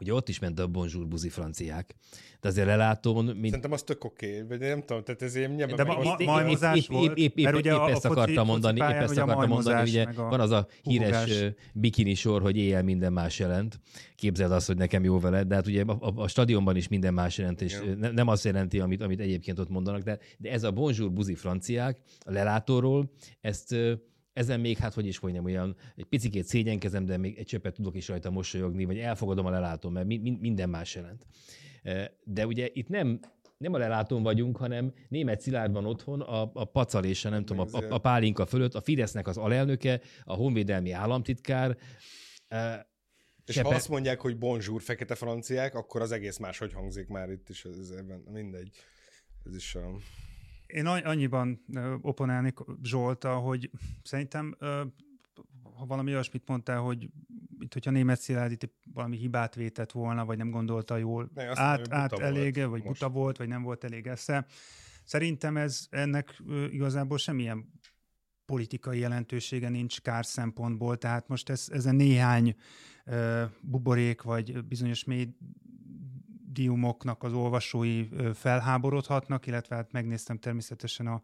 C: ugye ott is ment a bonjour buzi franciák, de azért lelátón... Mint...
B: Szerintem az tök oké, okay, vagy nem tudom, tehát ez ilyen
D: nyilván... De ma, ma, majmozás volt,
C: épp, épp, épp, ugye épp ezt akartam mondani, épp ezt akartam mondani, ugye van az a híres bikini sor, hogy éjjel minden más jelent. Képzeld azt, hogy nekem jó veled, de hát ugye a, a, a stadionban is minden más jelent, és ne, nem azt jelenti, amit, amit egyébként ott mondanak, de, de ez a bonjour buzi franciák a lelátóról, ezt ezen még, hát hogy is mondjam, olyan egy picikét szégyenkezem, de még egy csöppet tudok is rajta mosolyogni, vagy elfogadom a lelátom, mert mi, minden más jelent. De ugye itt nem, nem a lelátón vagyunk, hanem német Szilárd van otthon, a, a pacalésa, nem tudom, a, a, a pálinka fölött, a Fidesznek az alelnöke, a honvédelmi államtitkár.
B: És Sepe... ha azt mondják, hogy bonjour fekete franciák, akkor az egész máshogy hangzik már itt is, ez, ebben, mindegy. Ez is a...
D: Én annyiban oponálnék Zsolta, hogy szerintem ha valami olyasmit mondtál, hogy mint hogyha német Szilárd itt valami hibát vétett volna, vagy nem gondolta jól ne, át, át elége, vagy most. buta volt, vagy nem volt elég esze. Szerintem ez ennek igazából semmilyen politikai jelentősége nincs kár szempontból, tehát most ez, ezen néhány uh, buborék, vagy bizonyos médiumoknak az olvasói felháborodhatnak, illetve hát megnéztem természetesen a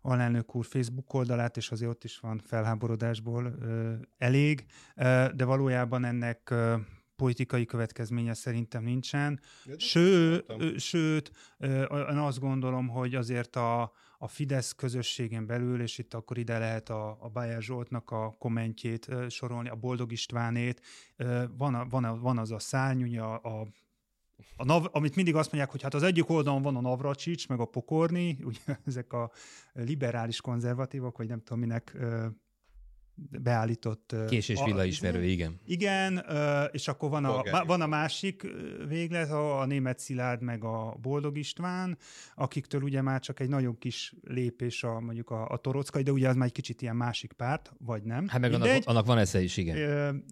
D: alelnök úr Facebook oldalát, és azért ott is van felháborodásból ö, elég, ö, de valójában ennek ö, politikai következménye szerintem nincsen. Ső, ö, sőt, ö, én azt gondolom, hogy azért a, a Fidesz közösségen belül, és itt akkor ide lehet a, a Bayer Zsoltnak a kommentjét ö, sorolni, a Boldog Istvánét, ö, van, a, van, a, van az a szárny, a, a a nav, amit mindig azt mondják, hogy hát az egyik oldalon van a Navracsics, meg a Pokorni, ugye ezek a liberális konzervatívok, vagy nem tudom minek beállított...
C: Kés és villa ismerő, igen.
D: Igen, és akkor van a, van a másik véglet, a, a német Szilárd meg a Boldog István, akiktől ugye már csak egy nagyon kis lépés a mondjuk a, a Torockai, de ugye az már egy kicsit ilyen másik párt, vagy nem.
C: Hát meg annak, annak, van esze is, igen.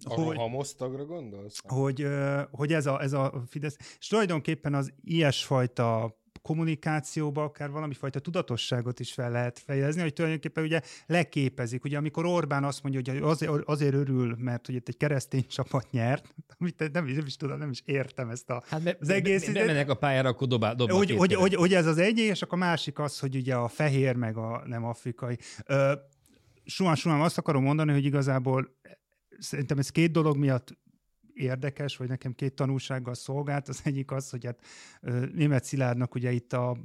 B: Uh, hogy, a mosztagra gondolsz?
D: Hogy, hogy ez, a, ez a Fidesz, és tulajdonképpen az ilyesfajta kommunikációba akár valami fajta tudatosságot is fel lehet fejezni, hogy tulajdonképpen ugye leképezik. Ugye amikor Orbán azt mondja, hogy azért, azért örül, mert hogy itt egy keresztény csapat nyert, (laughs) amit nem, nem is tudom, nem is értem ezt a,
C: hát be, az egész. Be, be, a pályára, akkor dobál, dobál
D: hogy, hogy, hogy, hogy, ez az egy, és akkor a másik az, hogy ugye a fehér, meg a nem afrikai. Suhan, suhan azt akarom mondani, hogy igazából szerintem ez két dolog miatt érdekes, vagy nekem két tanulsággal szolgált. Az egyik az, hogy hát német Szilárdnak ugye itt a,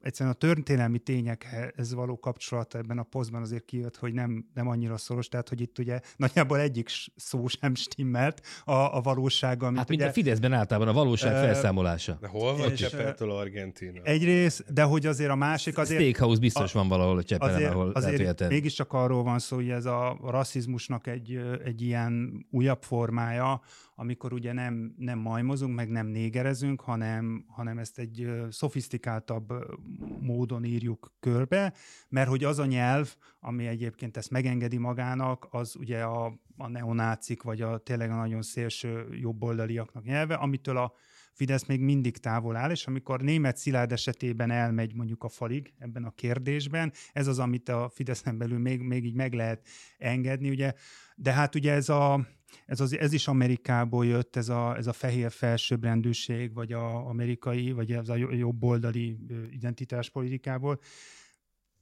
D: egyszerűen a történelmi tényekhez való kapcsolata ebben a posztban azért kijött, hogy nem, nem annyira szoros, tehát hogy itt ugye nagyjából egyik szó sem stimmelt a, a valósággal.
C: Hát mint ugye, a Fideszben általában a valóság uh, felszámolása.
B: De hol van Csepeltől Argentina?
D: Egyrészt, de hogy azért a másik azért...
C: Steakhouse biztos a, van valahol a Csepelen,
D: azért,
C: ahol
D: azért lehet, mégiscsak arról van szó, hogy ez a rasszizmusnak egy, egy ilyen újabb formája, amikor ugye nem, nem majmozunk, meg nem négerezünk, hanem, hanem ezt egy szofisztikáltabb módon írjuk körbe, mert hogy az a nyelv, ami egyébként ezt megengedi magának, az ugye a, a neonácik, vagy a tényleg a nagyon szélső jobboldaliaknak nyelve, amitől a Fidesz még mindig távol áll, és amikor német Szilárd esetében elmegy mondjuk a falig ebben a kérdésben, ez az, amit a Fideszen belül még, még így meg lehet engedni, ugye, de hát ugye ez a, ez, az, ez is Amerikából jött, ez a, ez a fehér felsőbbrendűség, vagy a amerikai, vagy ez a jobboldali identitáspolitikából,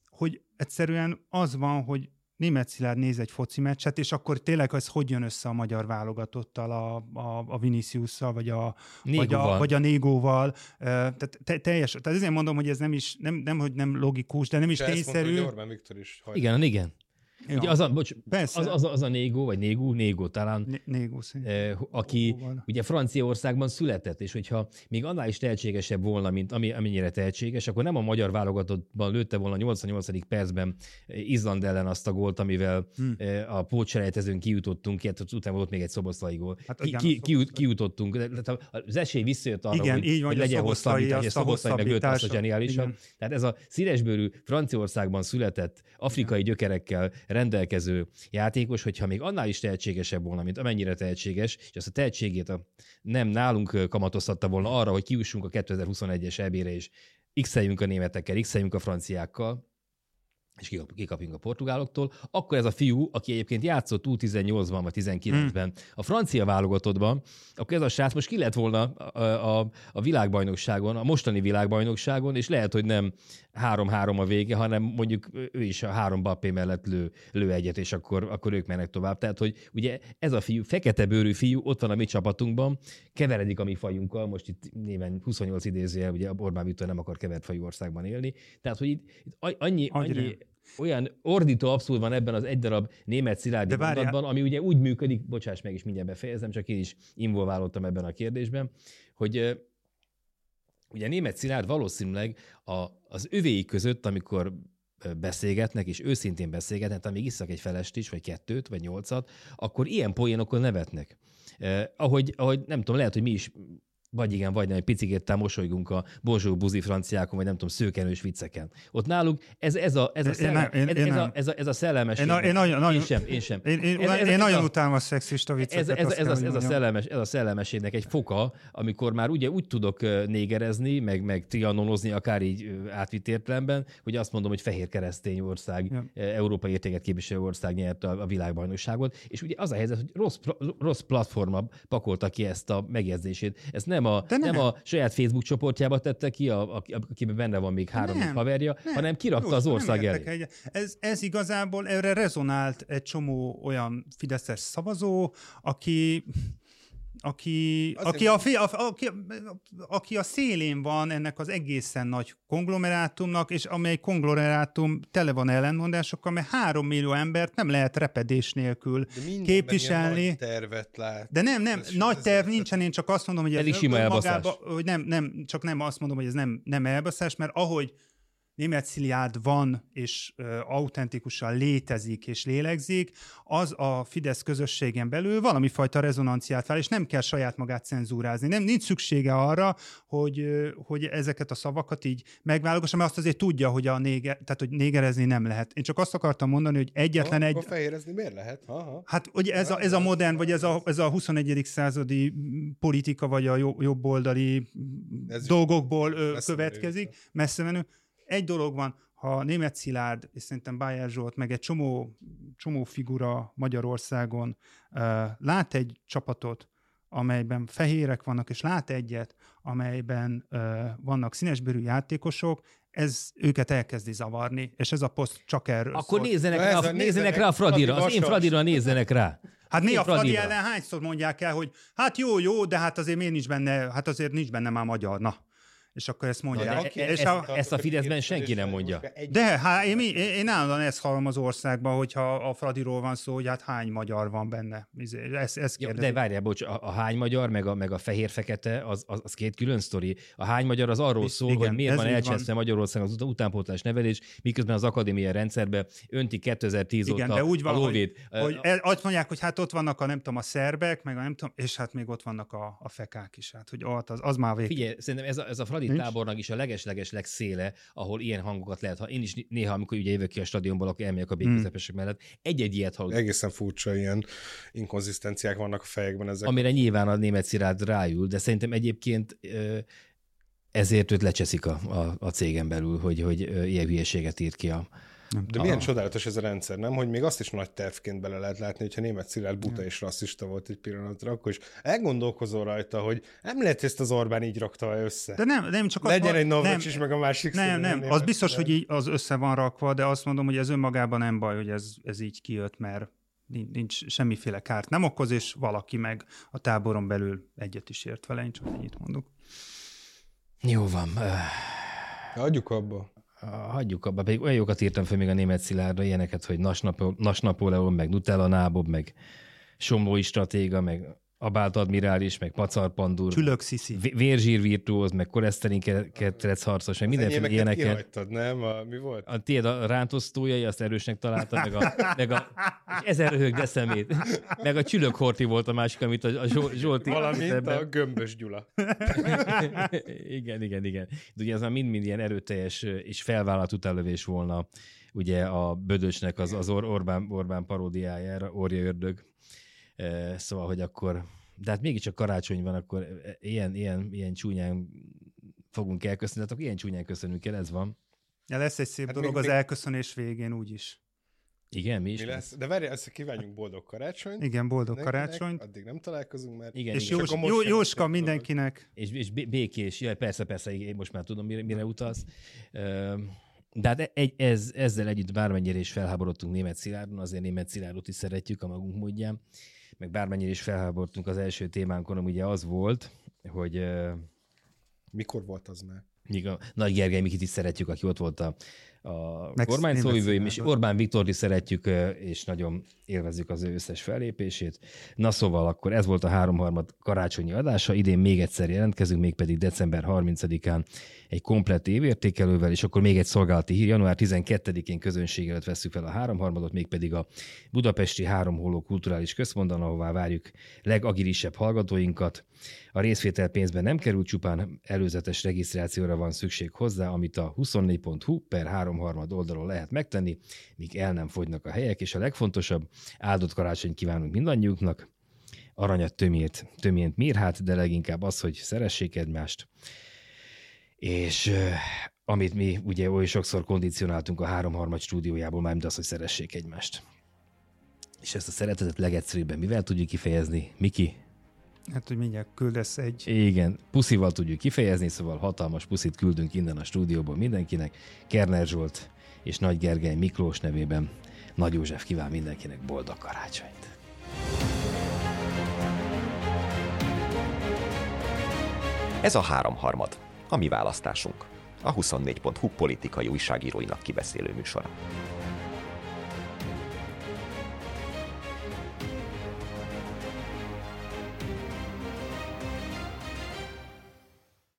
D: hogy egyszerűen az van, hogy német Szilárd néz egy foci meccset, és akkor tényleg ez hogy jön össze a magyar válogatottal, a, a, a Viniciusszal, vagy a, vagy a, vagy a Négóval. Tehát te, teljes, tehát ezért mondom, hogy ez nem is, nem, nem hogy nem logikus, de nem is de tényszerű. Mondta,
B: Orbán Viktor is
C: Igen, igen. Ja. Ugye az a, bocs, Persze. Az, az, az, a Négó, vagy Négó, Négó talán,
D: Négó,
C: eh, aki Négó ugye Franciaországban született, és hogyha még annál is tehetségesebb volna, mint ami, amennyire tehetséges, akkor nem a magyar válogatottban lőtte volna a 88. percben eh, Izland ellen azt a gólt, amivel hmm. eh, a pótselejtezőn kijutottunk, hát utána volt még egy szoboszlai gól. Hát, ki, ki, ki, kijutottunk, az esély visszajött arra, igen, hogy, így van, hogy legyen hosszabbítás, és szoboszlai meg azt a zseniálisan. Tehát ez a színesbőrű Franciaországban született afrikai igen. gyökerekkel rendelkező játékos, hogyha még annál is tehetségesebb volna, mint amennyire tehetséges, és azt a tehetségét a, nem nálunk kamatoztatta volna arra, hogy kiussunk a 2021-es EB-re, és x a németekkel, x a franciákkal, és kikapjunk a portugáloktól, akkor ez a fiú, aki egyébként játszott U18-ban vagy 19-ben hmm. a francia válogatottban, akkor ez a srác most ki lett volna a, a, a világbajnokságon, a mostani világbajnokságon, és lehet, hogy nem 3-3 a vége, hanem mondjuk ő is a három bappé mellett lő, lő egyet, és akkor, akkor ők mennek tovább. Tehát, hogy ugye ez a fiú, fekete bőrű fiú ott van a mi csapatunkban, keveredik a mi fajunkkal, most itt néven 28 idézője, ugye Orbán Viktor nem akar kevert fajú országban élni. Tehát, hogy itt, itt annyi, annyi, olyan ordító abszolút van ebben az egy darab német szilárdi mondatban, ami ugye úgy működik, bocsáss meg, is mindjárt befejezem, csak én is involválódtam ebben a kérdésben, hogy ugye német szilárd valószínűleg a, az övéi között, amikor beszélgetnek, és őszintén beszélgetnek, amíg iszak egy felest is, vagy kettőt, vagy nyolcat, akkor ilyen poénokon nevetnek. Eh, ahogy, ahogy nem tudom, lehet, hogy mi is vagy igen, vagy nem, egy picit mosolygunk a bonjour buzi franciákon, vagy nem tudom, szőkenős vicceken. Ott náluk ez, ez, a, ez, a, szellem, én, én, ez, ez, a, ez, a, ez a szellemes.
D: Én, én, nagyon, nagyon,
C: én sem, én sem.
D: Én, én, ez, ez, én nagyon utálom a szexista vicceket.
C: Ez, ez, ez, ez, a, ez, a szellemes, ez a szellemességnek egy foka, amikor már ugye úgy tudok négerezni, meg, meg trianonozni, akár így átvitt értelemben, hogy azt mondom, hogy fehér keresztény ország, ja. európai értéket képviselő ország nyerte a, a világbajnokságot, és ugye az a helyzet, hogy rossz, rossz platforma pakolta ki ezt a megjegyzését. Ez nem a, nem. nem a saját Facebook csoportjába tette ki, a, a, akiben benne van még három nem, haverja, nem. hanem kirakta Jó, az ország elé. Egy,
D: ez, ez igazából erre rezonált egy csomó olyan fideszes szavazó, aki aki, aki, a, a, aki, aki a szélén van ennek az egészen nagy konglomerátumnak, és amely konglomerátum tele van ellenmondásokkal, mert három millió embert nem lehet repedés nélkül de képviselni. Nagy
B: tervet lát.
D: De nem, nem, ez nagy terv nincsen, én csak azt mondom, hogy
C: ez, ez magába,
D: hogy nem, nem, csak nem azt mondom, hogy ez nem, nem elbaszás, mert ahogy német Sziliárd van, és ö, autentikusan létezik és lélegzik, az a Fidesz közösségen belül valami fajta rezonanciát vál, és nem kell saját magát cenzúrázni. Nem, nincs szüksége arra, hogy, ö, hogy ezeket a szavakat így megválogassa, mert azt azért tudja, hogy a néger, tehát hogy négerezni nem lehet. Én csak azt akartam mondani, hogy egyetlen ha, egy...
B: fehérezni miért lehet? Ha, ha.
D: Hát ugye ez a, ez a modern, vagy ez a, ez a 21. századi politika, vagy a jobboldali dolgokból következik, messze menő egy dolog van, ha német Szilárd, és szerintem Bájer Zsolt, meg egy csomó, csomó figura Magyarországon uh, lát egy csapatot, amelyben fehérek vannak, és lát egyet, amelyben uh, vannak színesbőrű játékosok, ez őket elkezdi zavarni, és ez a poszt csak erről
C: Akkor szól. nézzenek, rá, nézzenek, nézzenek rá a Fradira, az én Fradira nézzenek rá.
D: Hát mi a Fradi ellen hányszor mondják el, hogy hát jó, jó, de hát azért miért nincs benne, hát azért nincs benne már magyar, na. És akkor ezt mondják.
C: De, e, és ezt, a, ezt a Fideszben senki nem mondja.
D: De hát én, én, én állandóan ezt hallom az országban, hogyha a Fradiról van szó, hogy hát hány magyar van benne. Ez, ez
C: ja, de várjál, bocs, a, a hány magyar, meg a, meg a fehér-fekete, az, az, az két külön sztori. A hány magyar az arról szól, Igen, hogy miért van elcseszve Magyarország az utánpótlás nevelés, miközben az akadémia rendszerbe önti 2010 Igen, óta de úgy van, a lóvét.
D: Hogy, hogy el, azt mondják, hogy hát ott vannak a nem tudom, a szerbek, meg a nem tudom, és hát még ott vannak a, a fekák is. Hát, hogy ott az, az már vég.
C: Figyelj, szerintem ez a, ez a Fradi Nincs? tábornak is a leges-leges legszéle, ahol ilyen hangokat lehet. Ha én is néha, amikor ugye jövök ki a stadionból, akkor elmegyek a béközepesek hmm. mellett, egy-egy ilyet hallok.
B: Egészen furcsa ilyen inkonzisztenciák vannak a fejekben ezek.
C: Amire nyilván a német szirád rájul, de szerintem egyébként ezért őt lecseszik a, a, a cégen belül, hogy, hogy ilyen hülyeséget írt ki a,
B: nem. De milyen csodálatos ez a rendszer, nem? Hogy még azt is nagy tervként bele lehet látni, hogyha német Szilárd buta és rasszista volt egy pillanatra, akkor is elgondolkozol rajta, hogy nem lehet ezt az Orbán így rakta össze.
D: De nem, nem csak
B: Legyen az, egy Navracsics is, meg a másik
D: Nem, nem, az biztos, hogy így az össze van rakva, de azt mondom, hogy ez önmagában nem baj, hogy ez, ez így kijött, mert nincs semmiféle kárt nem okoz, és valaki meg a táboron belül egyet is ért vele, én csak ennyit mondok.
C: Jó van.
B: Adjuk abba
C: hagyjuk abba, pedig olyan jókat írtam fel még a német szilárdra, ilyeneket, hogy Nas, Nas Napóleon, meg Nutella Nábob, meg Somlói stratéga, meg Abált admirális, meg Pacar Pandur,
D: Csülök Sziszi,
C: Vérzsír virtuóz, meg koleszterin ketrec harcos, meg mindenféle ilyeneket.
B: Kihagytad, nem? A, mi volt?
C: A tiéd a rántosztójai, azt erősnek találta, meg a, meg a és ezer röhög deszemét. Meg a Csülök Horti volt a másik, amit a, a Zsolti...
B: Valamint ebben. a Gömbös Gyula. (laughs)
C: igen, igen, igen. De ugye ez már mind-mind ilyen erőteljes és felvállalt utánlövés volna ugye a Bödösnek az, az Or- Orbán, Orbán paródiájára, Orja Ördög Szóval, hogy akkor, de hát mégiscsak karácsony van, akkor ilyen, ilyen, ilyen csúnyán fogunk elköszönni, tehát akkor ilyen csúnyán köszönünk el, ez van.
D: Ja, lesz egy szép hát dolog még, az még... elköszönés végén úgyis.
C: Igen, mi is.
B: Mi lesz? De várj, ezt kívánjunk boldog karácsonyt.
D: Igen, boldog karácsonyt.
B: Addig nem találkozunk, mert...
D: Igen, és igen. Jós, jó, Jóska mindenkinek.
C: És, és békés, ja, persze, persze, én most már tudom, mire, mire utalsz. De hát egy, ez, ezzel együtt bármennyire is felháborodtunk német szilárdon, azért német szilárdot is szeretjük a magunk módján meg bármennyire is felhábortunk az első témánkon, ugye az volt, hogy...
B: Mikor volt az már?
C: Míg a Nagy Gergely Mikit is szeretjük, aki ott volt a, a kormány szóvivőim, és Orbán Viktor is szeretjük, és nagyon élvezzük az ő összes fellépését. Na szóval akkor ez volt a háromharmad karácsonyi adása, idén még egyszer jelentkezünk, mégpedig december 30-án egy komplett évértékelővel, és akkor még egy szolgálati hír. Január 12-én közönség előtt veszük fel a háromharmadot, mégpedig a Budapesti Háromholó Kulturális Központban, ahová várjuk legagilisebb hallgatóinkat. A részvétel pénzben nem kerül, csupán előzetes regisztrációra van szükség hozzá, amit a 24.hu per 3 harmad oldalon lehet megtenni, míg el nem fogynak a helyek, és a legfontosabb, áldott karácsony kívánunk mindannyiuknak, aranyat tömért, tömént mirhát, de leginkább az, hogy szeressék egymást, és amit mi ugye oly sokszor kondicionáltunk a háromharmad stúdiójából, már az, hogy szeressék egymást. És ezt a szeretetet legegyszerűbben mivel tudjuk kifejezni? Miki?
D: Hát, hogy mindjárt küldesz egy...
C: Igen, puszival tudjuk kifejezni, szóval hatalmas puszit küldünk innen a stúdióból mindenkinek. Kerner Zsolt és Nagy Gergely Miklós nevében Nagy József kíván mindenkinek boldog karácsonyt!
A: Ez a háromharmad, a mi választásunk, a 24.hu politikai újságíróinak kibeszélő műsora.